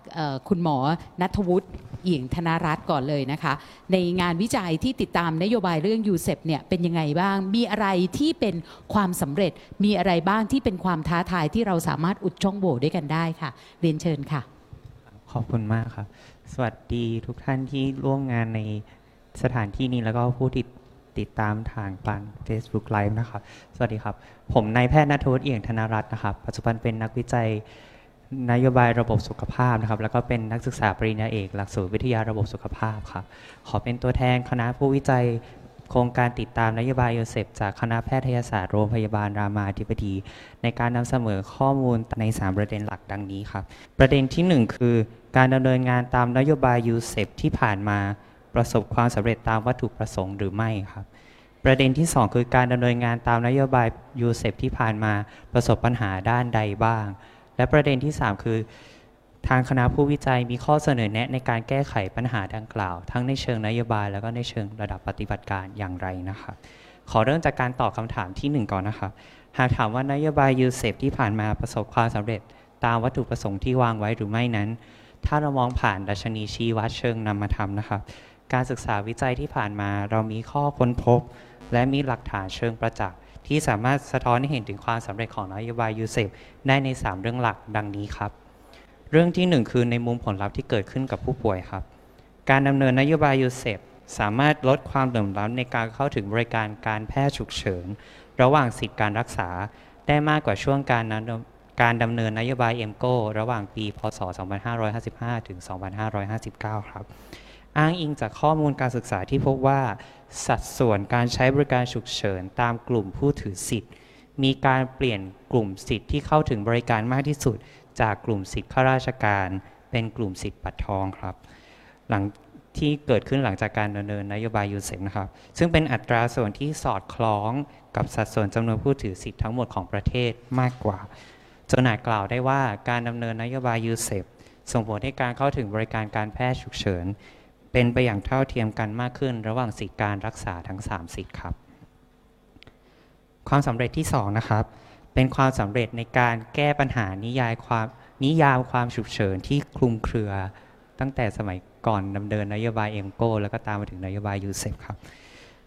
คุณหมอนัทวุฒิเอี่ยงธนารัตน์ก่อนเลยนะคะ ในงานวิจัยที่ติดตามนโยบายเรื่องยูเซปเนี่ยเป็นยังไงบ้าง มีอะไรที่เป็นความสำเร็จมีอะไรบ้างที่เป็นความท้าทายที่เราสามารถอุดช่องโหว่ด้วยกันได้ค่ะ เรียนเชิญค่ะ ขอบคุณมากครับ สวัสดีทุกท่านที่ร่วมงานในสถานที่นี้แล้วก็ผู้ที่ ติดตามทางการ Facebook Live นะครับ สวัสดีครับ ผมนายแพทย์ณัฐวุฒิเอี่ยงธนรัตน์นะครับ ปัจจุบันเป็นนักวิจัยนโยบายระบบสุขภาพนะครับ แล้วก็เป็นนักศึกษาปริญญาเอกหลักสูตรวิทยาระบบสุขภาพครับ ขอเป็นตัวแทนคณะผู้วิจัยโครงการติดตามนโยบาย UCEP จากคณะแพทยศาสตร์โรงพยาบาลรามาธิบดี ในการนำเสนอข้อมูลใน 3 ประเด็นหลักดังนี้ครับ ประเด็นที่ 1 คือ การดำเนินงานตามนโยบาย UCEP ที่ผ่านมา ประสบความสำเร็จตามวัตถุประสงค์หรือไม่ครับ ประเด็นที่ 2 คือการดำเนินงานตามนโยบาย UCEP ที่ผ่านมาประสบปัญหาด้านใดบ้าง และประเด็นที่ 3 คือ ทางคณะผู้วิจัยมีข้อเสนอแนะในการแก้ไขปัญหาดังกล่าว ทั้งในเชิงนโยบายแล้วก็ในเชิงระดับปฏิบัติการอย่างไรนะครับขอเริ่มจากการตอบคำถามที่ 1 ก่อนนะครับหากถามว่านโยบาย UCEP ที่ผ่านมาประสบความสำเร็จตามวัตถุประสงค์ที่วางไว้หรือไม่นั้น ถ้าเรามองผ่านดัชนีชี้วัดเชิงนามธรรมนะครับ การศึกษาวิจัยที่ผ่านมาเรามีข้อค้นพบ และมีหลักฐานเชิงประจักษ์ที่สามารถสะท้อนให้เห็นถึงความสำเร็จของนโยบาย UCEP ได้ใน 3 เรื่องหลักดังนี้ครับ เรื่องที่ 1 คือในมุมผลลัพธ์ที่เกิดขึ้นกับผู้ป่วยครับ การดำเนินนโยบาย UCEP สามารถลดความเหลื่อมล้ำในการเข้าถึงบริการการแพทย์ฉุกเฉิน ระหว่างสิทธิการรักษาได้มากกว่าช่วงการนั้นการดำเนินนโยบาย EMCO ระหว่างปี พศ 2555 ถึง 2559 ครับ อ้างอิงจากข้อมูลการศึกษาที่พบว่า สัดส่วนการใช้บริการฉุกเฉินตามกลุ่มผู้ถือสิทธิ์ มีการเปลี่ยนกลุ่มสิทธิ์ที่เข้าถึงบริการมากที่สุด จากกลุ่มสิทธิ์ข้าราชการ เป็นกลุ่มสิทธิ์บัตรทองครับ หลังที่เกิดขึ้นหลังจากการดำเนินนโยบายยูเซฟนะครับ ซึ่งเป็นอัตราส่วนที่สอดคล้องกับสัดส่วนจำนวนผู้ถือสิทธิ์ทั้งหมดของประเทศมากกว่าจนอาจกล่าวได้ว่าการดำเนินนโยบาย UCEP ส่งผลให้การเข้าถึงบริการการแพทย์ฉุกเฉิน เป็นไปอย่างเท่าเทียมกันมากขึ้น ระหว่างสิทธิการรักษาทั้ง 3 สิทธิ์ครับ ความสำเร็จที่2นะครับเป็นความสำเร็จในการแก้ปัญหานิยายความนิยามความฉุกเฉินที่คลุมเครือ ตั้งแต่สมัยก่อนดำเนินนโยบาย EMCO แล้วก็ตามมาถึงนโยบาย UCEP ครับ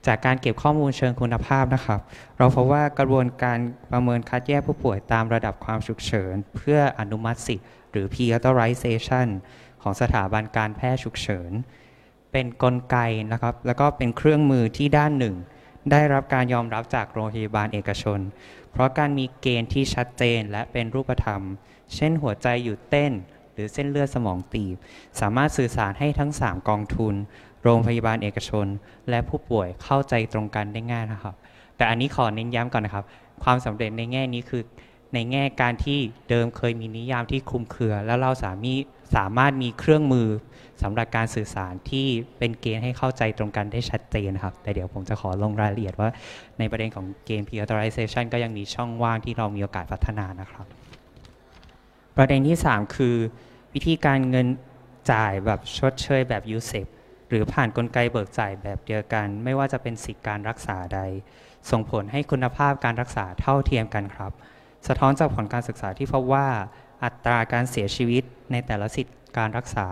จากการเก็บข้อมูลเชิงคุณภาพนะครับ เราพบว่ากระบวนการประเมินคัดแยกผู้ป่วยตามระดับความฉุกเฉิน เพื่ออนุมัติสิทธิ์หรือ pre-authorization ของสถาบันการแพทย์ฉุกเฉิน เป็นนกลไกนะครับ แล้วก็เป็นเครื่องมือที่ด้านหนึ่ง ได้รับการยอมรับจากโรงพยาบาลเอกชน เพราะการมีเกณฑ์ที่ชัดเจนและเป็นรูปธรรม เช่นหัวใจหยุดเต้น หรือเส้นเลือดสมองตีบ สามารถสื่อสารให้ทั้ง 3 กองทุน โรงพยาบาลเอกชน และผู้ป่วยเข้าใจตรงกันได้ง่ายนะครับ แต่อันนี้ขอเน้นย้ำก่อนนะครับ ความสำเร็จในแง่นี้คือในแง่การที่เดิมเคยมีนิยามที่คลุมเครือ แล้วเราสามีสามารถมีเครื่องมือ สำหรับการสื่อสารที่เป็นเกณฑ์ให้เข้าใจตรงกันได้ชัดเจนนะครับ แต่เดี๋ยวผมจะขอลงรายละเอียดว่าในประเด็นของเกณฑ์ pre-authorization ก็ยังมีช่องว่างที่เรามีโอกาสพัฒนานะครับ ประเด็นที่ 3 คือ วิธีการเงินจ่ายแบบชดเชยแบบ u s a f หรือผ่านนกลไกเบิกจ่ายแบบเดียวกัน ไม่ว่าจะเป็นสิทธิการรักษาใด ส่งผลให้คุณภาพการรักษาเท่าเทียมกันครับ สะท้อนจากผลการศึกษาที่พบว่าอัตราการเสียชีวิตในแต่ละสิทธิการรักษา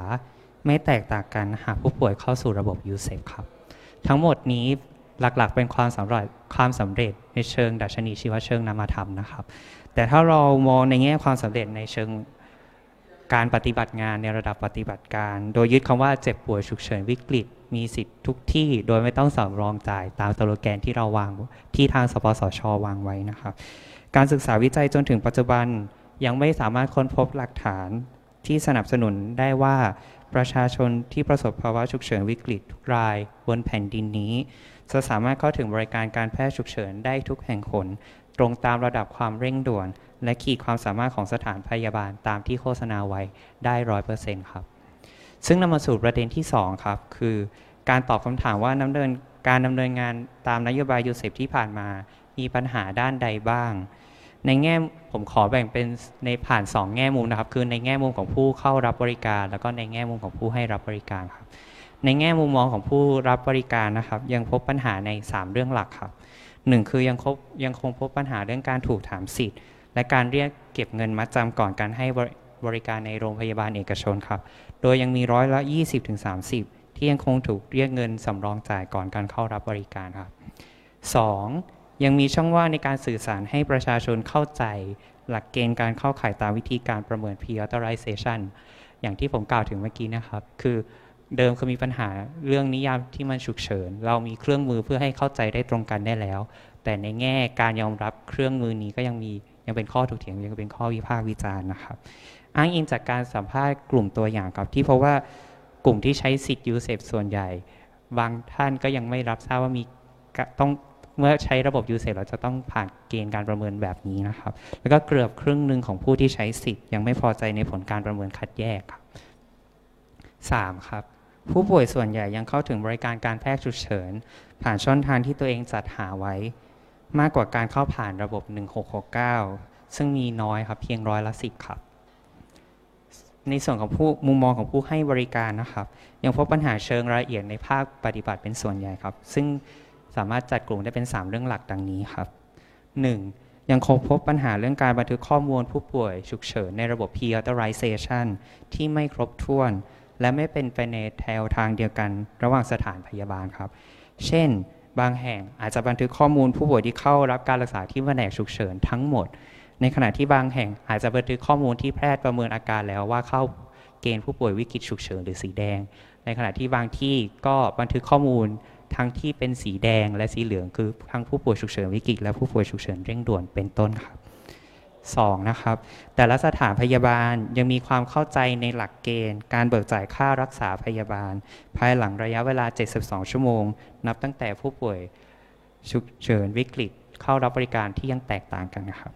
ไม่แตกต่างกันหากผู้ป่วยเข้าสู่ระบบ u s a f ครับ ทั้งหมดนี้หลักๆ เป็นความสำเร็จความสำเร็จในเชิงดัชนีชีวเชิงนามธรรมนะครับ แต่ถ้าเรามองในแง่ความสำเร็จในเชิงการปฏิบัติงานในระดับปฏิบัติการ โดยยึดคำว่าเจ็บป่วยฉุกเฉินวิกฤต มีสิทธิ์ทุกที่โดยไม่ต้องสำรองจ่ายตามสโลแกนที่เราวางที่ทางสปสชวางไว้นะครับ การศึกษาวิจัยจนถึงปัจจุบันยังไม่สามารถค้นพบหลักฐานที่สนับสนุนได้ว่า ประชาชนที่ประสบภาวะฉุกเฉินวิกฤตทุกรายบนแผ่นดินนี้ จะสามารถเข้าถึงบริการการแพทย์ฉุกเฉินได้ทุกแห่งหนตรงตามระดับความเร่งด่วน และขีดความสามารถของสถานพยาบาลตามที่โฆษณาไว้ได้ร้อยเปอร์เซ็นต์ครับ ซึ่งนำมาสู่ประเด็นที่ 2 ครับ คือการตอบคำถามว่าดำเนินการดำเนินงานตามนโยบาย UCEP ที่ผ่านมา มีปัญหาด้านใดบ้าง ในแง่ผมขอแบ่งเป็นในผ่าน 2 แง่มุมนะครับ คือในแง่มุมของผู้เข้ารับบริการ แล้วก็ในแง่มุมของผู้ให้รับบริการครับ ในแง่มุมมองของผู้รับบริการนะครับ ยังพบปัญหาใน 3 เรื่องหลักครับหนึ่งคือยังคบยังคงพบปัญหาเรื่องการถูกถามสิทธิ์ และการเรียกเก็บเงินมัดจำก่อนการให้บริการในโรงพยาบาลเอกชนครับ โดยยังมีร้อยละ 20-30 ที่ยังคงถูกเรียกเงินสำรองจ่ายก่อนการเข้ารับบริการครับ 2. ยังมีช่องว่างในการสื่อสารให้ประชาชนเข้าใจ หลักเกณฑ์การเข้าข่ายตามวิธีการประเมิน pre-authorization อย่างที่ผมกล่าวถึงเมื่อกี้นะครับ คือเดิมเคยมีปัญหาเรื่องนิยามที่มันฉุกเฉิน เรามีเครื่องมือเพื่อให้เข้าใจได้ตรงกันได้แล้ว แต่ในแง่การยอมรับเครื่องมือนี้ก็ยังมียังเป็นข้อถกเถียงยังเป็นข้อวิพากษ์วิจารณ์นะครับ อ้างอิงจากการสัมภาษณ์กลุ่มตัวอย่างครับที่เพราะว่ากลุ่มที่ใช้สิทธิ์ UCEP ส่วนใหญ่ บางท่านก็ยังไม่รับทราบว่ามีต้อง เมื่อใช้ระบบ UCEP เราจะต้องผ่านเกณฑ์การประเมินแบบนี้นะครับ แล้วก็เกือบครึ่งหนึ่งของผู้ที่ใช้สิทธิ์ยังไม่พอใจในผลการประเมินคัดแยกครับ 3. ครับ ผู้ป่วยส่วนใหญ่ยังเข้าถึงบริการการแพทย์ฉุกเฉิน ผ่านช่องทางที่ตัวเองจัดหาไว้ มากกว่าการเข้าผ่านระบบ 1669 ซึ่งมีน้อยครับเพียงร้อยละสิบครับ ในส่วนของผู้มุมมองของผู้ให้บริการนะครับ ยังพบปัญหาเชิงรายละเอียดในภาคปฏิบัติเป็นส่วนใหญ่ครับ ซึ่ง สามารถจัดกลุ่มได้เป็น 3 เรื่องหลักดังนี้ครับ 1. ยังคงพบปัญหาเรื่องการบันทึกข้อมูลผู้ป่วยฉุกเฉินในระบบ pre-authorization ที่ไม่ครบถ้วน และไม่เป็นไปในแถวทางเดียวกันระหว่างสถานพยาบาลครับ เช่น บางแห่งอาจจะบันทึกข้อมูลผู้ป่วยที่เข้ารับการรักษาที่แผนกฉุกเฉินทั้งหมด ในขณะที่บางแห่งอาจจะบันทึกข้อมูลที่แพทย์ประเมินอาการแล้วว่าเข้าเกณฑ์ผู้ป่วยวิกฤตฉุกเฉินหรือสีแดง ในขณะที่บางที่ก็บันทึกข้อมูล ทั้งที่เป็นสีแดงและสีเหลืองคือทั้งผู้ป่วยฉุกเฉินวิกฤตและผู้ป่วยฉุกเฉินเร่งด่วนเป็นต้นครับ 2. นะครับ แต่ละสถานพยาบาลยังมีความเข้าใจในหลักเกณฑ์ การเบิกจ่ายค่ารักษาพยาบาล ภายหลังระยะเวลา 72 ชั่วโมง นับตั้งแต่ผู้ป่วยฉุกเฉินวิกฤต เข้ารับบริการที่ยังแตกต่างกันนะครับ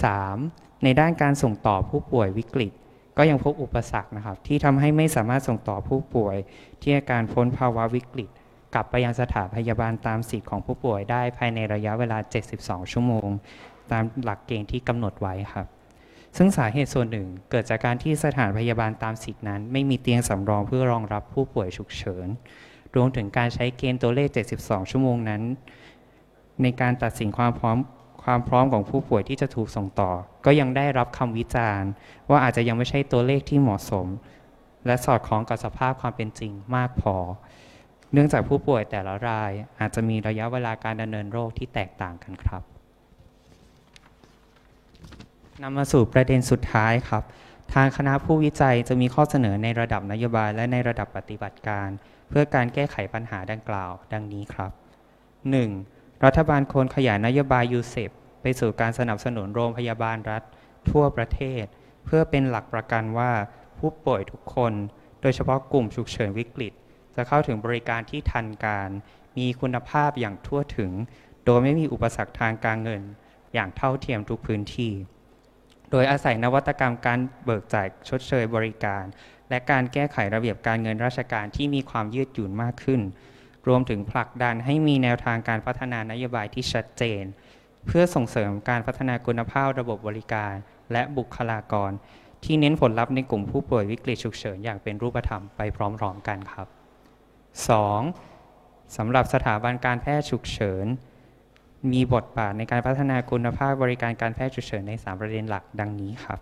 3. ในด้านการส่งต่อผู้ป่วยวิกฤต ก็ยังพบอุปสรรคนะครับ ที่ทำให้ไม่สามารถส่งต่อผู้ป่วยที่อาการพ้นภาวะวิกฤต กลับไปยังสถานพยาบาลตามสิทธิ์ของผู้ป่วยได้ภายในระยะเวลา 72 ชั่วโมง ตามหลักเกณฑ์ที่กำหนดไว้ครับ ซึ่งสาเหตุส่วนหนึ่งเกิดจากการที่สถานพยาบาลตามสิทธินั้น ไม่มีเตียงสำรองเพื่อรองรับผู้ป่วยฉุกเฉิน รวมถึงการใช้เกณฑ์ตัวเลข 72 ชั่วโมงนั้น ในการตัดสินความพร้อมความพร้อมของผู้ป่วยที่จะถูกส่งต่อ ก็ยังได้รับคำวิจารณ์ ว่าอาจจะยังไม่ใช่ตัวเลขที่เหมาะสม และสอดคล้องกับสภาพความเป็นจริงมากพอ เนื่องจากผู้ป่วยแต่ละรายอาจจะมีระยะเวลาการดำเนินโรคที่แตกต่างกันครับนำมาสู่ประเด็นสุดท้ายครับ ทางคณะผู้วิจัยจะมีข้อเสนอในระดับนโยบายและในระดับปฏิบัติการ เพื่อการแก้ไขปัญหาดังกล่าว ดังนี้ครับ 1. รัฐบาลควรขยายนโยบาย UCEP ไปสู่การสนับสนุนโรงพยาบาลรัฐ ทั่วประเทศ เพื่อเป็นหลักประกันว่าผู้ป่วยทุกคน โดยเฉพาะกลุ่มฉุกเฉินวิกฤต จะเข้าถึงบริการที่ทันการ มีคุณภาพอย่างทั่วถึง โดยไม่มีอุปสรรคทางการเงิน อย่างเท่าเทียมทุกพื้นที่ โดยอาศัยนวัตกรรมการเบิกจ่ายชดเชยบริการ และการแก้ไขระเบียบการเงินราชการที่มีความยืดหยุ่นมากขึ้น รวมถึงผลักดันให้มีแนวทางการพัฒนานโยบายที่ชัดเจน เพื่อส่งเสริมการพัฒนาคุณภาพระบบบริการ และบุคลากร ที่เน้นผลลัพธ์ในกลุ่มผู้ป่วยวิกฤตฉุกเฉินอย่างเป็นรูปธรรมไปพร้อมๆกันครับ 2. สำหรับสถาบันการแพทย์ฉุกเฉิน มีบทบาทในการพัฒนาคุณภาพบริการการแพทย์ฉุกเฉินใน 3 ประเด็นหลักดังนี้ครับ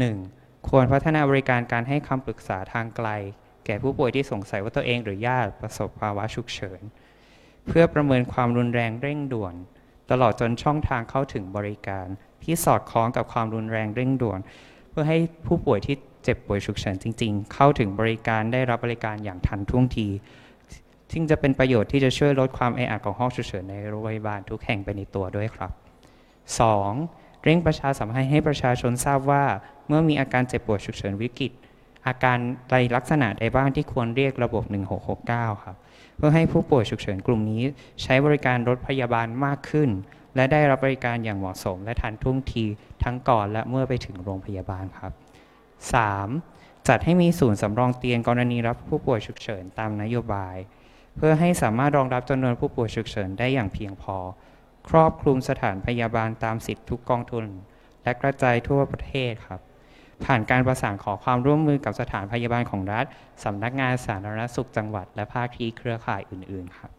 1. ควรพัฒนาบริการการให้คำปรึกษาทางไกล แก่ผู้ป่วยที่สงสัยว่าตัวเองหรือญาติประสบภาวะฉุกเฉิน เพื่อประเมินความรุนแรงเร่งด่วน ตลอดจนช่องทางเข้าถึงบริการ ที่สอดคล้องกับความรุนแรงเร่งด่วน เพื่อให้ผู้ป่วยที่ เจ็บป่วยฉุกเฉินจริง ๆ เข้าถึงบริการได้รับบริการอย่างทันท่วงทีซึ่งจะเป็นประโยชน์ที่จะช่วยลดความแออัดของห้องฉุกเฉินในโรงพยาบาลทุกแห่งไปในตัวด้วยครับ 2. เร่งประชาสัมพันธ์ให้ประชาชนทราบว่า เมื่อมีอาการเจ็บป่วดฉุกเฉินวิกฤต อาการใดลักษณะใดบ้างที่ควรเรียกระบบ 1669 ครับ เพื่อให้ผู้ป่วยฉุกเฉินกลุ่มนี้ ใช้บริการรถพยาบาลมากขึ้น และได้รับบริการอย่างเหมาะสม และทันท่วงทีทั้งก่อนและเมื่อไปถึงโรงพยาบาลครับ 3. จัดให้มีศูนย์สำรองเตียงกรณีรับผู้ป่วยฉุกเฉินตามนโยบาย เพื่อให้สามารถรองรับจำนวนผู้ป่วยฉุกเฉินได้อย่างเพียงพอ ครอบคลุมสถานพยาบาลตามสิทธิทุกกองทุน และกระจายทั่วประเทศครับ ผ่านการประสานขอความร่วมมือกับสถานพยาบาลของรัฐสำนักงานสาธารณสุขจังหวัด และภาคีเครือข่ายอื่น ๆ ครับ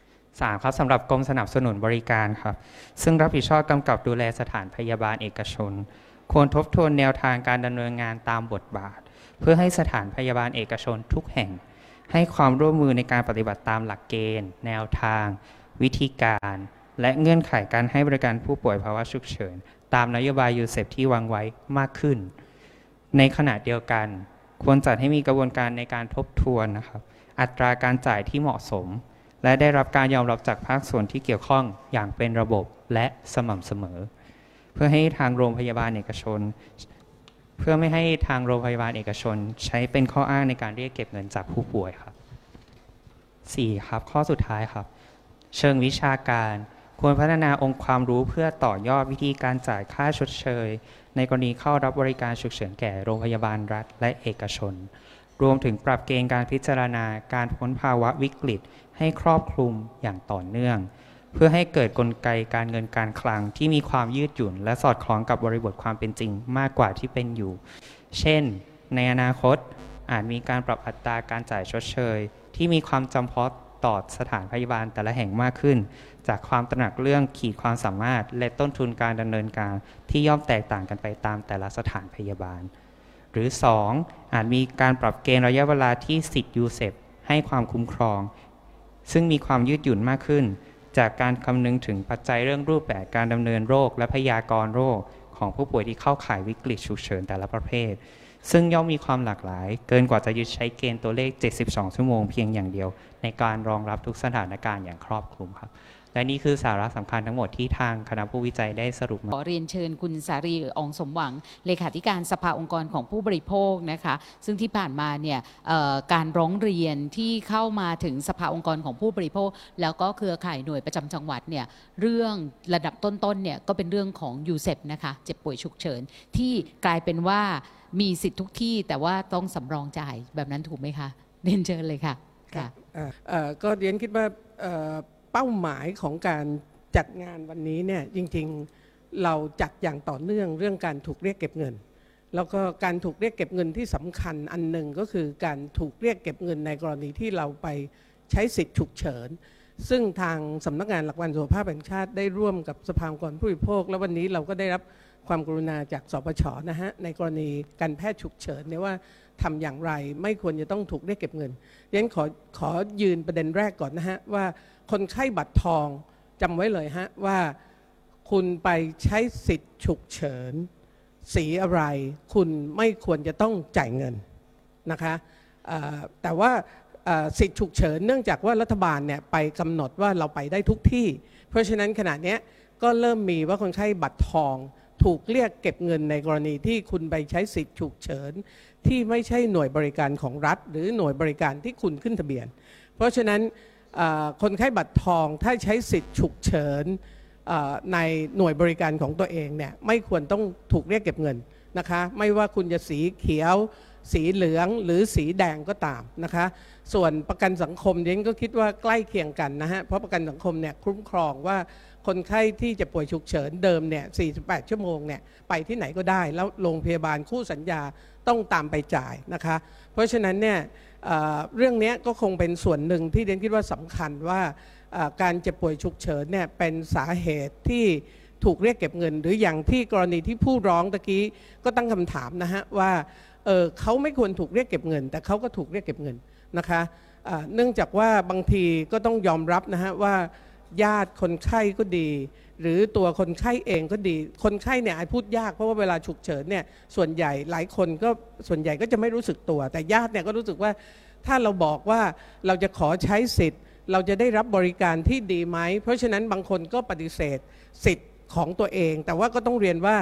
3ครับสำหรับกรมสนับสนุนบริการครับ ซึ่งรับผิดชอบกำกับดูแลสถานพยาบาลเอกชน ควรทบทวนแนวทางการดำเนินงานตามบทบาท เพื่อให้สถานพยาบาลเอกชนทุกแห่ง ให้ความร่วมมือในการปฏิบัติตามหลักเกณฑ์ แนวทาง วิธีการ และเงื่อนไขการให้บริการผู้ป่วยภาวะฉุกเฉิน ตามนโยบายยูเซฟที่วางไว้มากขึ้น ในขณะเดียวกัน ควรจัดให้มีกระบวนการในการทบทวนนะครับอัตราการจ่ายที่เหมาะสม และได้รับการยอมรับจากภาคส่วนที่เกี่ยวข้องอย่างเป็นระบบและสม่ำเสมอ พื่อให้ทางโรงพยาบาลเอกชน เพื่อไม่ให้ทางโรงพยาบาลเอกชน ใช้เป็นข้ออ้างในการเรียกเก็บเงินจากผู้ป่วยครับ 4. ครับ ข้อสุดท้ายครับ เชิงวิชาการ ควรพัฒนาองค์ความรู้เพื่อต่อยอดวิธีการจ่ายค่าชดเชย ในกรณีเข้ารับบริการฉุกเฉินแก่โรงพยาบาลรัฐ และเอกชน รวมถึงปรับเกณฑ์การพิจารณาการพ้นภาวะวิกฤต ให้ครอบคลุมอย่างต่อเนื่อง เพื่อให้เกิดกลไกการเงินการคลังที่มีความยืดหยุ่น และสอดคล้องกับบริบทความเป็นจริงมากกว่าที่เป็นอยู่ เช่น ในอนาคตอาจมีการปรับอัตราการจ่ายชดเชย ที่มีความจำเพาะต่อสถานพยาบาลแต่ละแห่งมากขึ้น จากความตระหนักเรื่องขีดความสามารถ และต้นทุนการดำเนินการที่ย่อมแตกต่างกันไปตามแต่ละสถานพยาบาล หรือ 2. อาจมีการปรับเกณฑ์ระยะเวลาที่สิทธิ์ UCEP ให้ความคุ้มครอง ซึ่งมีความยืดหยุ่นมากขึ้น จากการคำนึงถึงปัจจัยเรื่องรูปแบบการดำเนินโรค และพยากรณ์โรคของผู้ป่วยที่เข้าข่ายวิกฤตฉุกเฉินแต่ละประเภท ซึ่งย่อมมีความหลากหลาย เกินกว่าจะยึดใช้เกณฑ์ตัวเลข 72 ชั่วโมงเพียงอย่างเดียว ในการรองรับทุกสถานการณ์อย่างครอบคลุมครับ และนี่คือสาระสำคัญทั้งหมดที่ทางคณะผู้วิจัยได้สรุปมาขอเรียนเชิญคุณสารีอองสมหวัง เลขาธิการสภาองค์กรของผู้บริโภคนะคะ ซึ่งที่ผ่านมาเนี่ยเอ่อการร้องเรียนที่เข้ามาถึงสภาองค์กรของผู้บริโภค แล้วก็เครือข่ายหน่วยประจำจังหวัดเนี่ยเรื่องระดับต้นๆเนี่ยก็เป็นเรื่องของยูเซนะคะเจ็บป่วยฉุกเฉินที่กลายเป็นว่ามีสิทธิ์ทุกที่แต่ว่าต้องสำรองจ่ายแบบนั้นถูกไหมคะเรียนเชิญเลยค่ะค่ะอ่าเอ่อก็เรียนคิดว่า เป้าหมายของการจัดงานวันนี้เนี่ยจริงๆเราจัดอย่างต่อเนื่องเรื่องการถูกเรียกเก็บเงิน แล้วก็การถูกเรียกเก็บเงินที่สำคัญอันหนึ่งก็คือการถูกเรียกเก็บเงินในกรณีที่เราไปใช้สิทธิ์ฉุกเฉิน ซึ่งทางสำนักงานหลักประกันสุขภาพแห่งชาติได้ร่วมกับสภาองค์กรผู้บริโภค และวันนี้เราก็ได้รับความกรุณาจากสปชนะฮะในกรณีการแพทย์ฉุกเฉินเนี่ยว่าทำอย่างไรไม่ควรจะต้องถูกเรียกเก็บเงินดังนั้นขอขอยืนประเด็นแรกก่อนนะฮะว่า คนไข้บัตรทองจำไว้เลยฮะว่าคุณไปใช้สิทธิ์ฉุกเฉิน สีอะไร คุณไม่ควรจะต้องจ่ายเงินนะคะแต่ว่าสิทธิ์ฉุกเฉินเนื่องจากว่ารัฐบาลเนี่ยไปกำหนดว่าเราไปได้ทุกที่ เพราะฉะนั้นขณะนี้ก็เริ่มมีว่าคนไข้บัตรทองถูกเรียกเก็บเงินในกรณีที่คุณไปใช้สิทธิ์ฉุกเฉิน ที่ไม่ใช่หน่วยบริการของรัฐ หรือหน่วยบริการที่คุณขึ้นทะเบียน เพราะฉะนั้น คนไข้บัตรทองถ้าใช้สิทธิ์ฉุกเฉินในหน่วยบริการของตัวเองเนี่ยไม่ควรต้องถูกเรียกเก็บเงินนะคะ ไม่ว่าคุณจะสีเขียว สีเหลืองหรือสีแดงก็ตามนะคะ ส่วนประกันสังคมเดนก็คิดว่าใกล้เคียงกันนะฮะเพราะประกันสังคมเนี่ยคุ้มครองว่าคนไข้ที่จะป่วยฉุกเฉินเดิมเนี่ย 48 ชั่วโมงเนี่ยไปที่ไหนก็ได้ แล้วโรงพยาบาลคู่สัญญาต้องตามไปจ่ายนะคะ เพราะฉะนั้นเนี่ย เรื่องนี้ก็คงเป็นส่วนหนึ่งที่เดนคิดว่าสำคัญว่าการเจ็บป่วยฉุกเฉินเนี่ยเป็นสาเหตุที่ถูกเรียกเก็บเงิน หรืออย่างที่กรณีที่ผู้ร้องตะกี้ก็ตั้งคำถามนะฮะว่าเเขาไม่ควรถูกเรียกเก็บเงิน แต่เขาก็ถูกเรียกเก็บเงินนะคะเนื่องจากว่าบางทีก็ต้องยอมรับนะฮะว่าญาติคนไข้ก็ดี หรือตัวคนไข้เองก็ดี คนไข้เนี่ยอาจพูดยากเพราะว่าเวลาฉุกเฉินเนี่ยส่วนใหญ่หลายคนก็ส่วนใหญ่ก็จะไม่รู้สึกตัว แต่ญาติเนี่ยก็รู้สึกว่าถ้าเราบอกว่าเราจะขอใช้สิทธิ์ เราจะได้รับบริการที่ดีไหม เพราะฉะนั้นบางคนก็ปฏิเสธสิทธิ์ของตัวเอง แต่ว่าก็ต้องเรียนว่า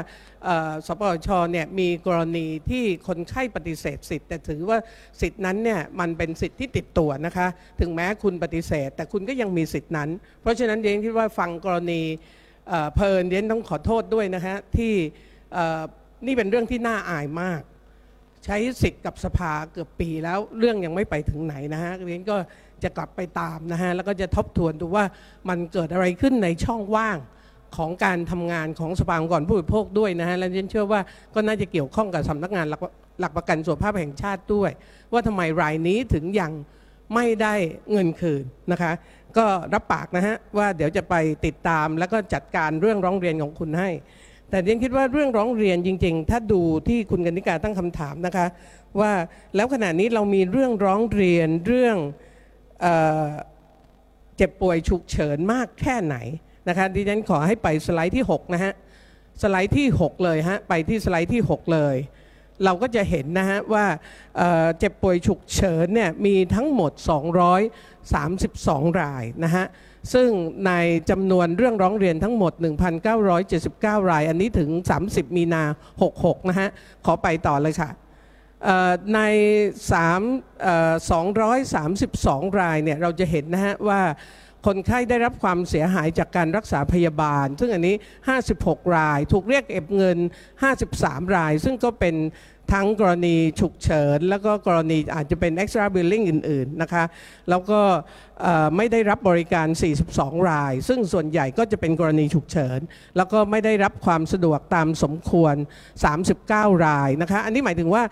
เอ่อสปชเนี่ยมีกรณีที่คนไข้ปฏิเสธสิทธิ์ แต่ถือว่าสิทธินั้นเนี่ยมันเป็นสิทธิ์ที่ติดตัวนะคะ ถึงแม้คุณปฏิเสธ แต่คุณก็ยังมีสิทธินั้น เพราะฉะนั้นเดียนคิดว่าฟังกรณี เพลินเดียนต้องขอโทษด้วยนะคะที่นี่เป็นเรื่องที่น่าอายมาก ใช้สิทธิ์กับสภาเกือบปีแล้วเรื่องยังไม่ไปถึงไหนนะฮะเรียนก็จะกลับไปตามนะฮะแล้วก็จะทบทวนดูว่ามันเกิดอะไรขึ้นในช่องว่างของการทำงานของสภาองค์กรผู้บริโภคด้วยนะฮะและเรนเชื่อว่าก็น่าจะเกี่ยวข้องกับสำนักงานหลักหลักประกันสุขภาพแห่งชาติด้วย ว่าทำไมรายนี้ถึงยังไม่ได้เงินคืนนะคะ ก็รับปากนะฮะว่าเดี๋ยวจะไปติดตามแล้วก็จัดการเรื่องร้องเรียนของคุณให้ แต่เรียนคิดว่าเรื่องร้องเรียนจริง ๆ ถ้าดูที่คุณกนิการตั้งคำถามนะคะ ว่าแล้วขณะนี้เรามีเรื่องร้องเรียนเรื่องเอเจ็บป่วยฉุกเฉินมากแค่ไหนนะคะดิฉันขอให้ไปสไลด์ที่ 6 นะฮะ สไลด์ที่ 6 เลยฮะ ไปที่สไลด์ที่ 6 เลย เราก็จะเห็นนะฮะว่าเเจ็บป่วยฉุกเฉินเนี่ยมีทั้งหมด 32 รายนะฮะ ซึ่งในจำนวนเรื่องร้องเรียนทั้งหมด 1,979 ราย อันนี้ถึง 30 มีนา 66 นะฮะ ขอไปต่อเลยค่ะเอ่อใน3 232 รายเนี่ยเราจะเห็นนะฮะว่าคนไข้ได้รับความเสียหายจากการรักษาพยาบาล ซึ่งอันนี้ 56 ราย ถูกเรียกเก็บเงิน 53 ราย ซึ่งก็เป็น ทั้งกรณีฉุกเฉิน แล้วก็กรณีอาจจะเป็น extra billing อื่น ๆ นะคะ แล้วก็ ไม่ได้รับบริการ 42 ราย ซึ่งส่วนใหญ่ก็จะเป็นกรณีฉุกเฉิน แล้วก็ไม่ได้รับความสะดวกตามสมควร 39 รายนะคะ อันนี้หมายถึงว่า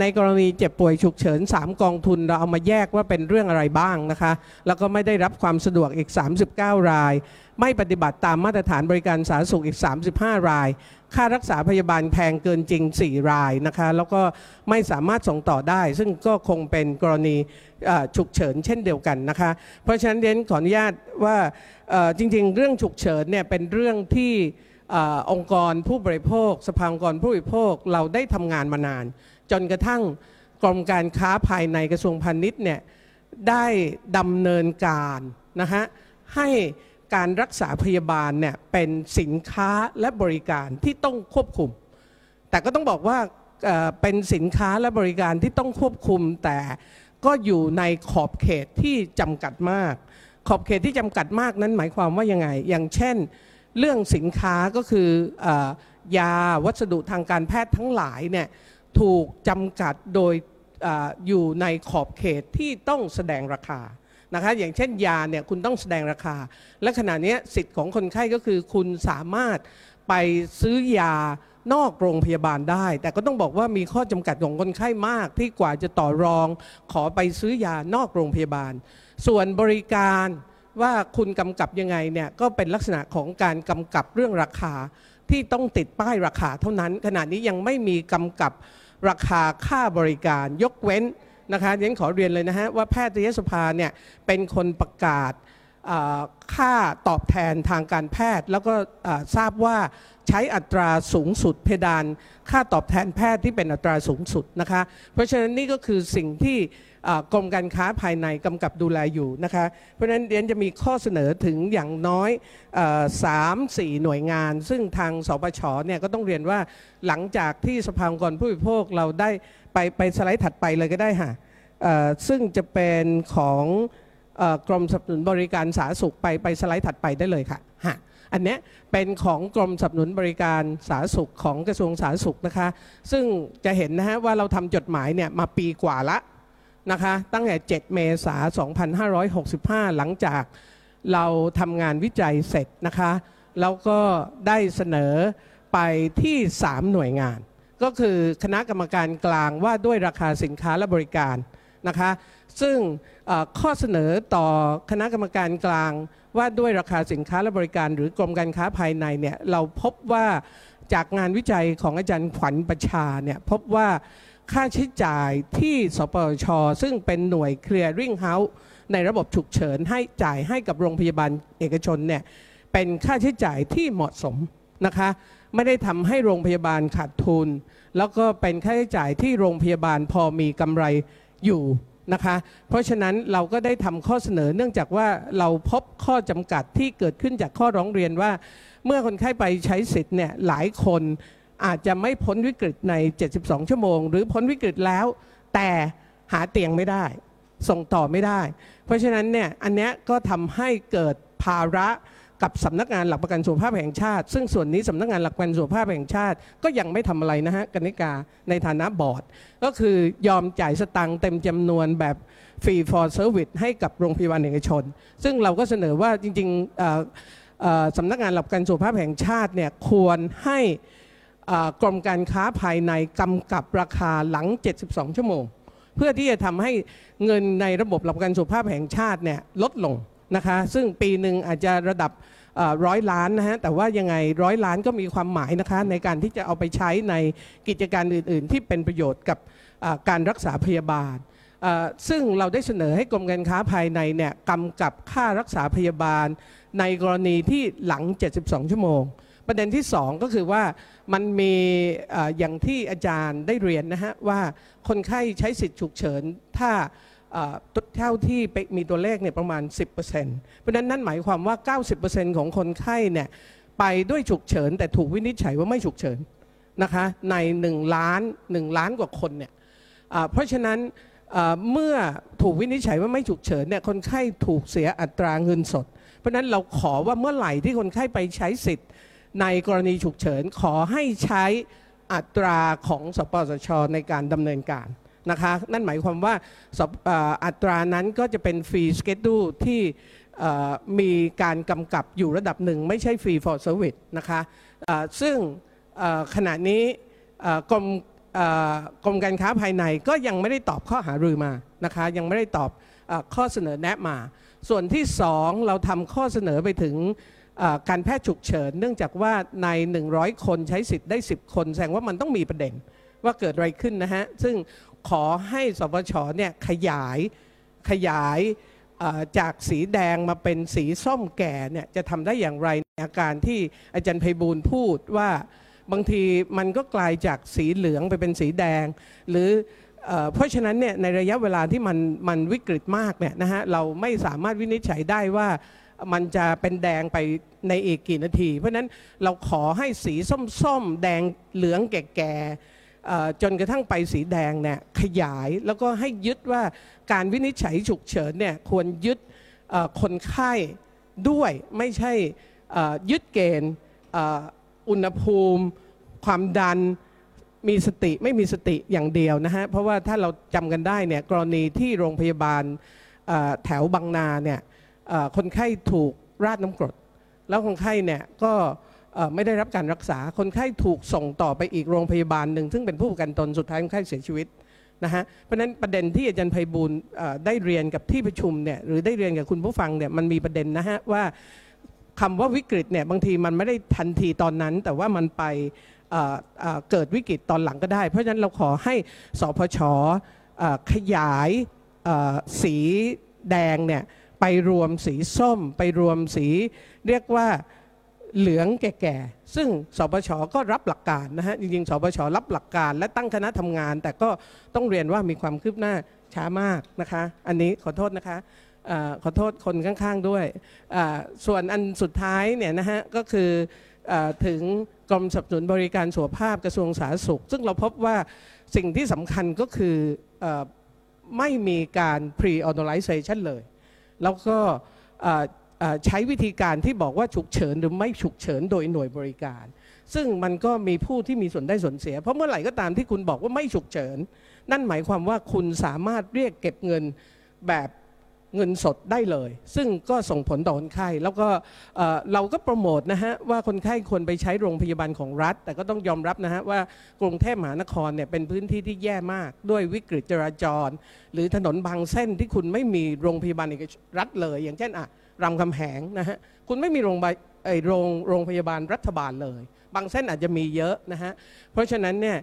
ในกรณีเจ็บป่วยฉุกเฉิน 3 กองทุนเราเอามาแยกว่าเป็นเรื่องอะไรบ้างนะคะ แล้วก็ไม่ได้รับความสะดวกอีก 39 ราย ไม่ปฏิบัติตามมาตรฐานบริการสาธารณสุขอีก 35 ราย ค่ารักษาพยาบาลแพงเกินจริง 4 รายนะคะ แล้วก็ไม่สามารถส่งต่อได้ ซึ่งก็คงเป็นกรณี ฉุกเฉินเช่นเดียวกันนะคะ เพราะฉะนั้นเรนขออนุญาตว่าจริงๆ เรื่องฉุกเฉินเนี่ยเป็นเรื่องที่อองค์กรผู้บริโภค สภาองค์กรผู้บริโภคเราได้ทำงานมานาน จนกระทั่งกรมการค้าภายในกระทรวงพาณิชย์เนี่ยได้ดำเนินการนะฮะให้การรักษาพยาบาลเนี่ยเป็นสินค้าและบริการที่ต้องควบคุม แต่ก็ต้องบอกว่าเป็นสินค้าและบริการที่ต้องควบคุมแต่ ก็อยู่ในขอบเขตที่จำกัดมาก ขอบเขตที่จำกัดมากนั้นหมายความว่ายังไง อย่างเช่น เรื่องสินค้าก็คืออยาวัสดุทางการแพทย์ทั้งหลายเนี่ยถูกจำกัดโดยออยู่ในขอบเขตที่ต้องแสดงราคานะคะอย่างเช่นยาเนี่ยคุณต้องแสดงราคา และขณะนี้สิทธิ์ของคนไข้ก็คือคุณสามารถไปซื้อยา นอกโรงพยาบาลได้ แต่ก็ต้องบอกว่ามีข้อจำกัดของคนไข้มากที่กว่าจะต่อรอง ขอไปซื้อยานอกโรงพยาบาล ส่วนบริการว่าคุณกำกับยังไงเนี่ยก็เป็นลักษณะของการกำกับเรื่องราคาที่ต้องติดป้ายราคาเท่านั้น ขณะนี้ยังไม่มีกำกับราคาค่าบริการยกเว้นนะคะเรียนขอเรียนเลยนะฮะว่าแพทยสภาเนี่ยเป็นคนประกาศ ค่าตอบแทนทางการแพทย์ แล้วก็ทราบว่าใช้อัตราสูงสุดเพดาน ค่าตอบแทนแพทย์ที่เป็นอัตราสูงสุดนะคะ เพราะฉะนั้นนี่ก็คือสิ่งที่กรมการค้าภายในกำกับดูแลอยู่นะคะ เพราะฉะนั้นเรียนจะมีข้อเสนอถึงอย่างน้อยสามสี่หน่วยงาน ซึ่งทางสปชเนี่ยก็ต้องเรียนว่าหลังจากที่สภาองค์กรผู้บริโภคเราได้ไปไปสไลด์ถัดไปเลยก็ได้ค่ะซึ่งจะเป็นของ กรมสนับสนุนบริการสาธารณสุขไปไปสไลด์ถัดไปได้เลยค่ะฮะอันนี้เป็นของกรมสนับสนุนบริการสาธารณสุขของกระทรวงสาธารณสุขนะคะ ซึ่งจะเห็นนะฮะว่าเราทำจดหมายเนี่ยมาปีกว่าละนะคะตั้งแต่ 7 เมษายน 2565 หลังจากเราทำงานวิจัยเสร็จนะคะ แล้วก็ได้เสนอไปที่ 3 หน่วยงาน ก็คือคณะกรรมการกลางว่าด้วยราคาสินค้าและบริการนะคะ ซึ่ง ข้อเสนอต่อคณะกรรมการกลาง ว่าด้วยราคาสินค้าและบริการ หรือกรมการค้าภายในเนี่ยเราพบว่าจากงานวิจัยของอาจารย์ขวัญประชาเนี่ยพบว่าค่าใช้จ่ายที่สปชซึ่งเป็นหน่วย clearing house ในระบบฉุกเฉินให้จ่ายให้กับโรงพยาบาลเอกชนเนี่ยเป็นค่าใช้จ่ายที่เหมาะสมนะคะไม่ได้ทำให้โรงพยาบาลขาดทุน แล้วก็เป็นค่าใช้จ่ายที่โรงพยาบาลพอมีกำไรอยู่ นะคะ เพราะฉะนั้นเราก็ได้ทำข้อเสนอเนื่องจากว่าเราพบข้อจำกัดที่เกิดขึ้นจากข้อร้องเรียนว่า เมื่อคนไข้ไปใช้สิทธิ์เนี่ยหลายคนอาจจะไม่พ้นวิกฤตใน 72 ชั่วโมง หรือพ้นวิกฤตแล้ว แต่หาเตียงไม่ได้ ส่งต่อไม่ได้ เพราะฉะนั้นเนี่ยอันเนี้ยก็ทำให้เกิดภาระ กับสำนักงานหลักประกันสุขภาพแห่งชาติ ซึ่งส่วนนี้สำนักงานหลักประกันสุขภาพแห่งชาติ ก็ยังไม่ทำอะไรนะฮะกนิกาในฐานะบอร์ด ก็คือยอมจ่ายสตังค์เต็มจำนวนแบบฟรี for service ให้กับโรงพยาบาลเอกชน ซึ่งเราก็เสนอว่าจริงๆสำนักงานหลักประกันสุขภาพแห่งชาติเนี่ยควรให้กรมการค้าภายในกำกับราคาหลัง 72 ชั่วโมง เพื่อที่จะทำให้เงินในระบบหลักประกันสุขภาพแห่งชาติเนี่ยลดลง นะคะ ซึ่งปีหนึ่งอาจจะระดับร้อยล้านนะฮะ แต่ว่ายังไงร้อยล้านก็มีความหมายนะคะในการที่จะเอาไปใช้ในกิจการอื่น ๆ ที่เป็นประโยชน์กับการรักษาพยาบาล ซึ่งเราได้เสนอให้กรมการค้าภายในเนี่ยกำกับค่ารักษาพยาบาล ในกรณีที่หลัง 72 ชั่วโมง ประเด็นที่ 2 ก็คือว่ามันมีอย่างที่อาจารย์ได้เรียนนะฮะว่าคนไข้ใช้สิทธิ์ฉุกเฉินถ้า เท่าที่มีตัวเลขเนี่ยประมาณ 10%เพราะนั้นนั่นหมายความว่า 90%ของคนไข้เนี่ยไปด้วยฉุกเฉิน แต่ถูกวินิจฉัยว่าไม่ฉุกเฉินนะคะใน1ล้าน1ล้านกว่าคนเนี่ยเพราะฉะนั้นเมื่อถูกวินิจฉัยว่าไม่ฉุกเฉินเนี่ยคนไข้ถูกเสียอัตราเงินสด เพราะนั้นเราขอว่าเมื่อไหร่ที่คนไข้ไปใช้สิทธิ์ ในกรณีฉุกเฉินขอให้ใช้อัตราของสปสชในการดำเนินการ นะคะ นั่นหมายความว่าอัตรานั้นก็จะเป็น fee schedule ที่มีการกำกับอยู่ระดับหนึ่ง ไม่ใช่ fee for service นะคะซึ่งขณะนี้กรมกรมการค้าภายในก็ยังไม่ได้ตอบข้อหารือมานะคะยังไม่ได้ตอบข้อเสนอแนะมา ส่วนที่สองเราทำข้อเสนอไปถึงการแพทย์ฉุกเฉิน เนื่องจากว่าใน 100 คนใช้สิทธิ์ได้ 10 คน แสดงว่ามันต้องมีประเด็นว่าเกิดอะไรขึ้นนะฮะ ซึ่ง ขอให้สปชเนี่ยขยายขยายจากสีแดงมาเป็นสีส้มแก่เนี่ยจะทำได้อย่างไรในอาการที่อาจารย์ไพบูลพูดว่าบางทีมันก็กลายจากสีเหลืองไปเป็นสีแดง หรือเพราะฉะนั้นเนี่ยในระยะเวลาที่มันมันวิกฤตมากเนี่ยนะฮะเราไม่สามารถวินิจฉัยได้ว่ามันจะเป็นแดงไปในอีกกี่นาที เพราะฉะนั้นเราขอให้สีส้มๆ แดงเหลืองแก่ จนกระทั่งไปสีแดงเนี่ยขยายแล้วก็ให้ยึดว่าการวินิจฉัยฉุกเฉินเนี่ยควรยึดคนไข้ด้วยไม่ใช่ยึดเกณฑ์อุณหภูมิ ความดันมีสติไม่มีสติอย่างเดียวนะฮะเพราะว่าถ้าเราจำกันได้เนี่ยกรณีที่โรงพยาบาลแถวบางนาเนี่ยคนไข้ถูกราดน้ำกรด แล้วคนไข้เนี่ยก็ ไม่ได้รับการรักษาคนไข้ถูกส่งต่อไปอีกโรงพยาบาลหนึ่ง ซึ่งเป็นผู้ประกันตนสุดท้ายคนไข้เสียชีวิตนะฮะเพราะนั้นประเด็นที่อาจารย์ไพบูลได้เรียนกับที่ประชุมเนี่ยหรือได้เรียนกับคุณผู้ฟังเนี่ยมันมีประเด็นนะฮะว่าคำว่าวิกฤตเนี่ยบางทีมันไม่ได้ทันทีตอนนั้น แต่ว่ามันไปเกิดวิกฤตตอนหลังก็ได้ เพราะฉะนั้นเราขอให้สพชขยายสีแดงเนี่ยไปรวมสีส้ม ไปรวมสีเรียกว่า เหลืองแก่ๆ ซึ่งสปชก็รับหลักการนะฮะ จริงๆ สปชรับหลักการและตั้งคณะทำงาน แต่ก็ต้องเรียนว่ามีความคืบหน้าช้ามากนะคะ อันนี้ขอโทษนะคะอขอโทษคนข้างๆด้วย ส่วนอันสุดท้ายเนี่ยนะฮะก็คืออถึงกรมสนับสนุนบริการสุขภาพกระทรวงสาธารณสุข ซึ่งเราพบว่าสิ่งที่สำคัญก็คืออไม่มีการ pre authorization เลย แล้วก็ ใช้วิธีการที่บอกว่าฉุกเฉินหรือไม่ฉุกเฉินโดยหน่วยบริการ ซึ่งมันก็มีผู้ที่มีส่วนได้ส่วนเสีย เพราะเมื่อไหร่ก็ตามที่คุณบอกว่าไม่ฉุกเฉิน นั่นหมายความว่าคุณสามารถเรียกเก็บเงินแบบเงินสดได้เลย ซึ่งก็ส่งผลต่อคนไข้ แล้วก็เราก็โปรโมทนะฮะ ว่าคนไข้ควรไปใช้โรงพยาบาลของรัฐ แต่ก็ต้องยอมรับนะฮะ ว่ากรุงเทพมหานครเนี่ยเป็นพื้นที่ที่แย่มากด้วยวิกฤตจราจร หรือถนนบางเส้นที่คุณไม่มีโรงพยาบาลเอกรัฐเลย อย่างเช่นอะ รามคำแหงนะฮะคุณไม่มีโรงโรงโรงพยาบาลรัฐบาลเลย บางเส้นอาจจะมีเยอะนะฮะเพราะฉะนั้นเนี่ย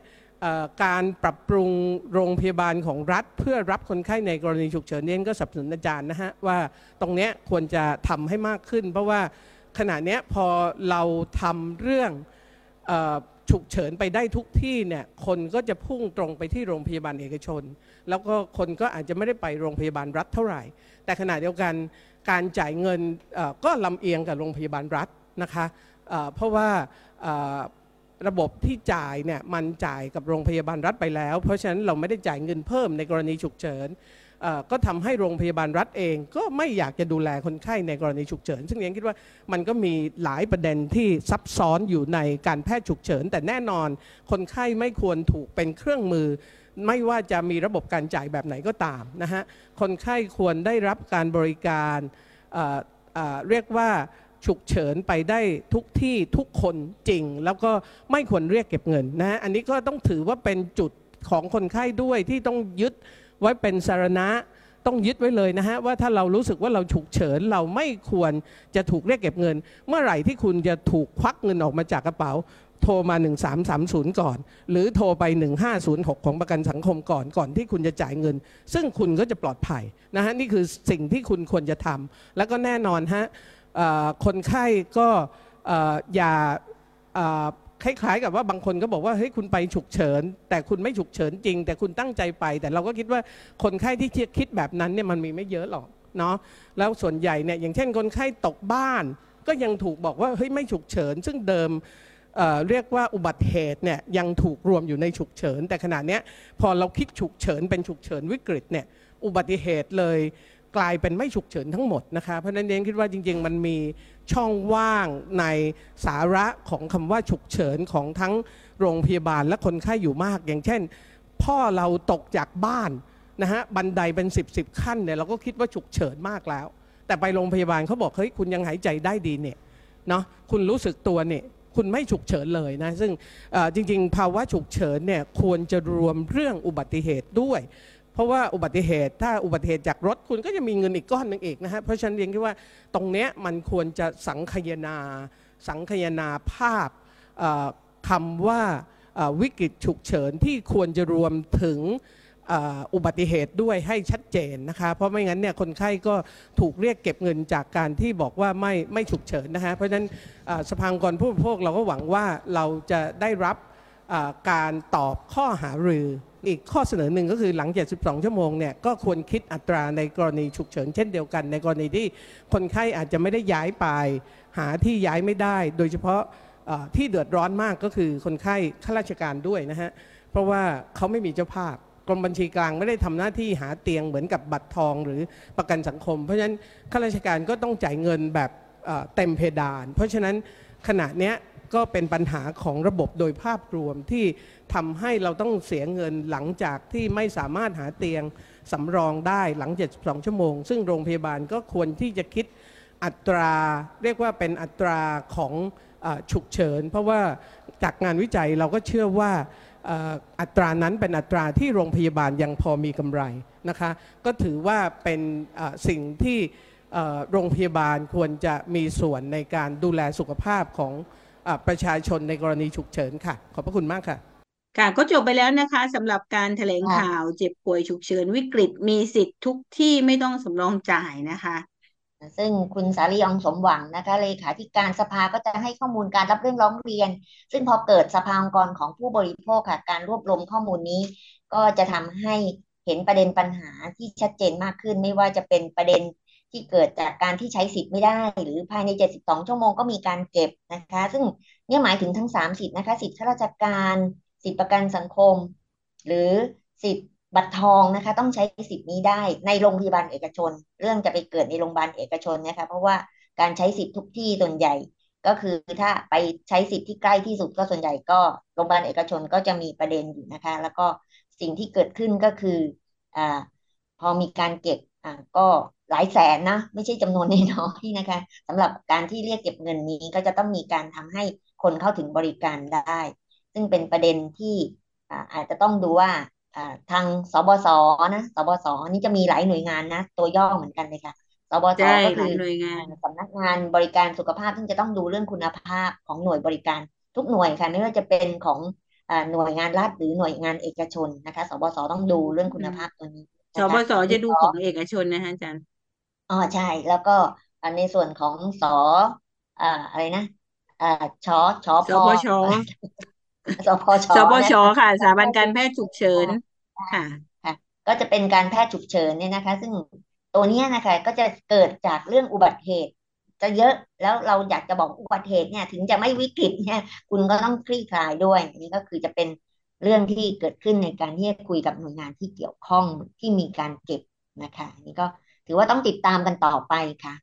การปรับปรุงโรงพยาบาลของรัฐ เพื่อรับคนไข้ในกรณีฉุกเฉินเนี่ยก็สนับสนุนอาจารย์นะฮะว่าตรงนี้ควรจะทำให้มากขึ้น เพราะว่าขณะนี้พอเราทำเรื่องฉุกเฉินไปได้ทุกที่เนี่ยคนก็จะพุ่งตรงไปที่โรงพยาบาลเอกชน แล้วก็คนก็อาจจะไม่ได้ไปโรงพยาบาลรัฐเท่าไหร่ แต่ขณะเดียวกัน การจ่ายเงินก็ลำเอียงกับโรงพยาบาลรัฐนะคะเพราะว่าระบบที่จ่ายเนี่ยมันจ่ายกับโรงพยาบาลรัฐไปแล้ว เพราะฉะนั้นเราไม่ได้จ่ายเงินเพิ่มในกรณีฉุกเฉินก็ทำให้โรงพยาบาลรัฐเองก็ไม่อยากจะดูแลคนไข้ในกรณีฉุกเฉิน ซึ่งยังคิดว่ามันก็มีหลายประเด็นที่ซับซ้อนอยู่ในการแพทย์ฉุกเฉิน แต่แน่นอนคนไข้ไม่ควรถูกเป็นเครื่องมือ ไม่ว่าจะมีระบบการจ่ายแบบไหนก็ตามนะฮะคนไข้ควรได้รับการบริการเรียกว่าฉุกเฉินไปได้ทุกที่ทุกคนจริง แล้วก็ไม่ควรเรียกเก็บเงินนะฮะอันนี้ก็ต้องถือว่าเป็นจุดของคนไข้ด้วยที่ต้องยึดไว้เป็นสารณะต้องยึดไว้เลยนะฮะว่าถ้าเรารู้สึกว่าเราฉุกเฉินเราไม่ควรจะถูกเรียกเก็บเงิน เมื่อไหร่ที่คุณจะถูกควักเงินออกมาจากกระเป๋า โทรมา 1330 ก่อน หรือโทรไป 1506 ของประกันสังคมก่อนก่อนที่คุณจะจ่ายเงิน ซึ่งคุณก็จะปลอดภัยนะฮะนี่คือสิ่งที่คุณควรจะทำแล้วก็แน่นอนฮะคนไข้ก็อย่าคล้ายๆกับว่าบางคนก็บอกว่าเฮ้ยคุณไปฉุกเฉิน แต่คุณไม่ฉุกเฉินจริง แต่คุณตั้งใจไป แต่เราก็คิดว่าคนไข้ที่คิดแบบนั้นเนี่ยมันมีไม่เยอะหรอกเนาะแล้วส่วนใหญ่เนี่ยอย่างเช่นคนไข้ตกบ้าน ก็ยังถูกบอกว่าเฮ้ยไม่ฉุกเฉิน ซึ่งเดิม เรียกว่าอุบัติเหตุเนี่ยยังถูกรวมอยู่ในฉุกเฉิน แต่ขณะนี้พอเราคิดฉุกเฉินเป็นฉุกเฉินวิกฤตเนี่ยอุบัติเหตุเลยกลายเป็นไม่ฉุกเฉินทั้งหมดนะคะเพราะนั้นเองคิดว่าจริง ๆ มันมีช่องว่างในสาระของคำว่าฉุกเฉินของทั้งโรงพยาบาลและคนไข้อยู่มาก อย่างเช่น พ่อเราตกจากบ้านนะฮะบันไดเป็น 10บสขั้นเนี่ยเราก็คิดว่าฉุกเฉินมากแล้ว แต่ไปโรงพยาบาลเขาบอกเฮ้ยคุณยังหายใจได้ดีเนี่ยเนาะคุณรู้สึกตัวเนี่ย คุณไม่ฉุกเฉินเลยนะ ซึ่งจริงๆ ภาวะฉุกเฉินเนี่ยควรจะรวมเรื่องอุบัติเหตุด้วย เพราะว่าอุบัติเหตุถ้าอุบัติเหตุจากรถคุณก็จะมีเงินอีกก้อนหนึ่งอีกนะฮะเพราะฉะนั้นเรียนคิดว่าตรงเนี้ยมันควรจะสังคายนา สังคายนาภาพคำว่าวิกฤตฉุกเฉินที่ควรจะรวมถึง อุบัติเหตุด้วยให้ชัดเจนนะคะเพราะไม่งั้นเนี่ยคนไข้ก็ถูกเรียกเก็บเงินจากการที่บอกว่าไม่ไม่ฉุกเฉินนะคะเพราะฉะนั้นสภากรผู้บริโภคเราก็หวังว่าเราจะได้รับการตอบข้อหารืออีกข้อเสนอหนึ่งก็คือหลัง 72 ชั่วโมงเนี่ยก็ควรคิดอัตราในกรณีฉุกเฉินเช่นเดียวกัน ในกรณีที่คนไข้อาจจะไม่ได้ย้ายไปหาที่ย้ายไม่ได้ โดยเฉพาะที่เดือดร้อนมากก็คือคนไข้ข้าราชการด้วยนะฮะเพราะว่าเขาไม่มีเจ้าภาพ กรมบัญชีกลางไม่ได้ทำหน้าที่หาเตียงเหมือนกับบัตรทองหรือประกันสังคม เพราะฉะนั้นข้าราชการก็ต้องจ่ายเงินแบบเต็มเพดาน เพราะฉะนั้นขณะเนี้ยก็เป็นปัญหาของระบบโดยภาพรวมที่ทำให้เราต้องเสียเงินหลังจากที่ไม่สามารถหาเตียงสำรองได้หลัง 72 ชั่วโมง ซึ่งโรงพยาบาลก็ควรที่จะคิดอัตรา เรียกว่าเป็นอัตราของอฉุกเฉิน เพราะว่าจากงานวิจัยเราก็เชื่อว่า อัตรานั้นเป็นอัตราที่โรงพยาบาลยังพอมีกำไรนะคะก็ถือว่าเป็นสิ่งที่โรงพยาบาลควรจะมีส่วนในการดูแลสุขภาพของอประชาชนในกรณีฉุกเฉินค่ะ ขอบพระคุณมากค่ะ ค่ะก็จบไปแล้วนะคะสำหรับการแถลงข่าวเจ็บป่วยฉุกเฉินวิกฤตมีสิทธิ์ทุกที่ไม่ต้องสำรองจ่ายนะคะ ซึ่งคุณสาลีอองสมหวังนะคะเลขาธิการสภาก็จะให้ข้อมูลการรับเรื่องร้องเรียน ซึ่งพอเกิดสภาองค์กรของผู้บริโภคค่ะการรวบรวมข้อมูลนี้ ก็จะทำให้เห็นประเด็นปัญหาที่ชัดเจนมากขึ้น ไม่ว่าจะเป็นประเด็นที่เกิดจากการที่ใช้สิทธิ์ไม่ได้ หรือภายใน 72 ชั่วโมงก็มีการเก็บนะคะ ซึ่งเนี่ยหมายถึงทั้ง 3 สิทธิ์นะคะ สิทธิข้าราชการ สิทธิประกันสังคม หรือสิทธิ์ บัตรทองนะคะ ต้องใช้สิทธิ์นี้ได้ในโรงพยาบาลเอกชน เรื่องจะไปเกิดในโรงพยาบาลเอกชนนะคะเพราะว่าการใช้สิทธิ์ทุกที่ส่วนใหญ่ก็คือถ้าไปใช้สิทธิ์ที่ใกล้ที่สุดก็ส่วนใหญ่ก็โรงพยาบาลเอกชนก็จะมีประเด็นอยู่นะคะ แล้วก็สิ่งที่เกิดขึ้นก็คืออ่าพอมีการเก็บอ่าก็หลายแสนนะ ไม่ใช่จำนวนน้อยนะคะสำหรับการที่เรียกเก็บเงินนี้ก็จะต้องมีการทำให้คนเข้าถึงบริการได้ ซึ่งเป็นประเด็นที่อาจจะต้องดูว่า ทางสบสนะสบสนี่จะมีหลายหน่วยงานนะ ตัวย่อเหมือนกันเลยค่ะสบสใช่ก็หคืลายอหน่วยงานสำนักงานบริการสุขภาพซึ่งจะต้องดูเรื่องคุณภาพของหน่วยบริการทุกหน่วยค่ะไม่ว่าจะเป็นของอ่าหน่วยงานรัฐหรือหน่วยงานเอกชนนะคะ สบสต้องดูเรื่องคุณภาพตัวนี้สนะบคะสในจะดูสของเอกชนนะคะอาจารย์อ๋อใช่แล้วก็อ่าในส่วนของสอ่าอะไรนะอ่าชชสพพช สพชสพชนะคะค่ะสถาบันแพการทย์แพทย์ฉุกเฉินค่ะ ค่ะ ก็จะเป็นการแพทย์ฉุกเฉินเนี่ยนะคะ ซึ่งตัวเนี้ยนะคะ ก็จะเกิดจากเรื่องอุบัติเหตุ จะเยอะแล้วเราอยากจะบอกอุบัติเหตุเนี่ย ถึงจะไม่วิกฤตเนี่ย คุณก็ต้องคลี่คลายด้วยอันนี้ก็คือจะเป็นเรื่องที่เกิดขึ้นในการที่จะคุยกับหน่วยงานที่เกี่ยวข้องที่มีการเก็บนะคะอันนี้ก็ถือว่าต้องติดตามกันต่อไปค่ะ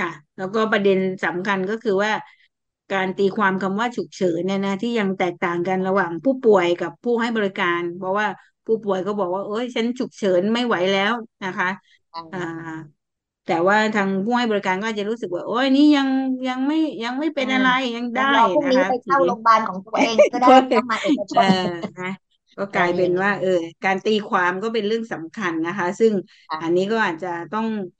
ค่ะ แล้วก็ประเด็นสำคัญก็คือว่า การตีความคำว่าฉุกเฉินเนี่ยนะที่ยังแตกต่างกันระหว่างผู้ป่วยกับผู้ให้บริการ เพราะว่าผู้ป่วยก็บอกว่า เอ้ย ฉันฉุกเฉินไม่ไหวแล้วนะคะอ่าแต่ว่าทางผู้ให้บริการก็อาจจะรู้สึกว่า โอ้ยนี่ยังยังไม่ยังไม่เป็นอะไรยังงั้นได้รอพรุ่งนะนี้คะไปทีเข้านี้โรงพยาบาลของตัวเองก็ได้ก็ต้องมาเอกชเอนอนะก็กลายเป็นว่า เออ การตีความก็เป็นเรื่องสำคัญนะคะ ซึ่งค่ะอันนี้ก็อาจจะต้องเอ่อ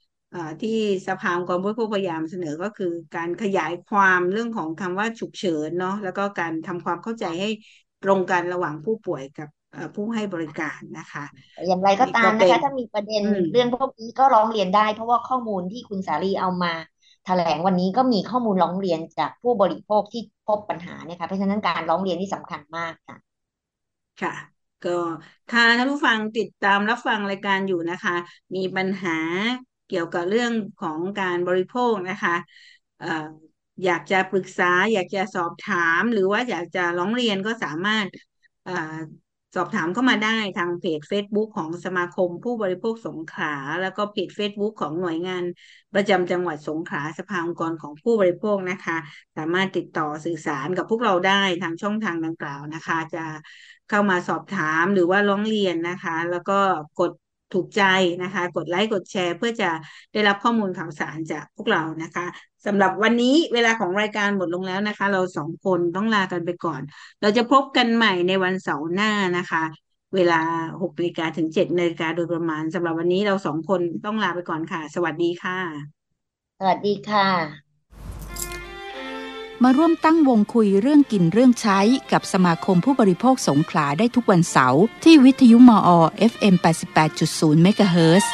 ที่สภาองค์กรผู้บริโภคพยายามเสนอก็คือการขยายความเรื่องของคำว่าฉุกเฉินเนาะแล้วก็การทำความเข้าใจให้ตรงกันระหว่างผู้ป่วยกับเอ่อผู้ให้บริการนะคะ อย่างไรก็ตามนี่ก็เป็นะคะนถ้ามีประเด็นอืมเรื่องพวกนี้ก็ร้องเรียนได้ เพราะว่าข้อมูลที่คุณสาลีเอามาแถลงวันนี้ก็มีข้อมูลร้องเรียนจากผู้บริโภคที่พบปัญหาเนี่ยค่ะเพราะฉะนั้นการร้องเรียนนี่สำคัญมากค่ะ ค่ะ ก็ถ้าท่านผู้ฟังติดตามรับฟังรายการอยู่นะคะ มีปัญหา เกี่ยวกับเรื่องของการบริโภคนะคะอยากจะปรึกษา อยากจะสอบถาม หรือว่าอยากจะร้องเรียนก็สามารถอสอบถามเข้ามาได้ทางเพจ Facebook ของสมาคมผู้บริโภคสงขลาแล้วก็เพจ Facebook ของหน่วยงานประจำจังหวัดสงขลาสภาองค์กรของผู้บริโภคนะคะ สามารถติดต่อสื่อสารกับพวกเราได้ทางช่องทางดังกล่าวนะคะ จะเข้ามาสอบถามหรือว่าร้องเรียนนะคะ แล้วก็กด ถูกใจนะคะ กดไลค์กดแชร์ เพื่อจะได้รับข้อมูลข่าวสารจากพวกเรานะคะสำหรับวันนี้เวลาของรายการหมดลงแล้วนะคะ เราสองคนต้องลากันไปก่อน เราจะพบกันใหม่ในวันเสาร์หน้านะคะ เวลา6นาฬิกาถึง7นาฬิกาโดยประมาณสำหรับวันนี้เราสองคนต้องลาไปก่อนค่ะ สวัสดีค่ะ สวัสดีค่ะ มาร่วมตั้งวงคุยเรื่องกินเรื่องใช้ กับสมาคมผู้บริโภคสงขลาได้ทุกวันเสาร์ที่วิทยุมอ FM 88.0เมกะเฮิร์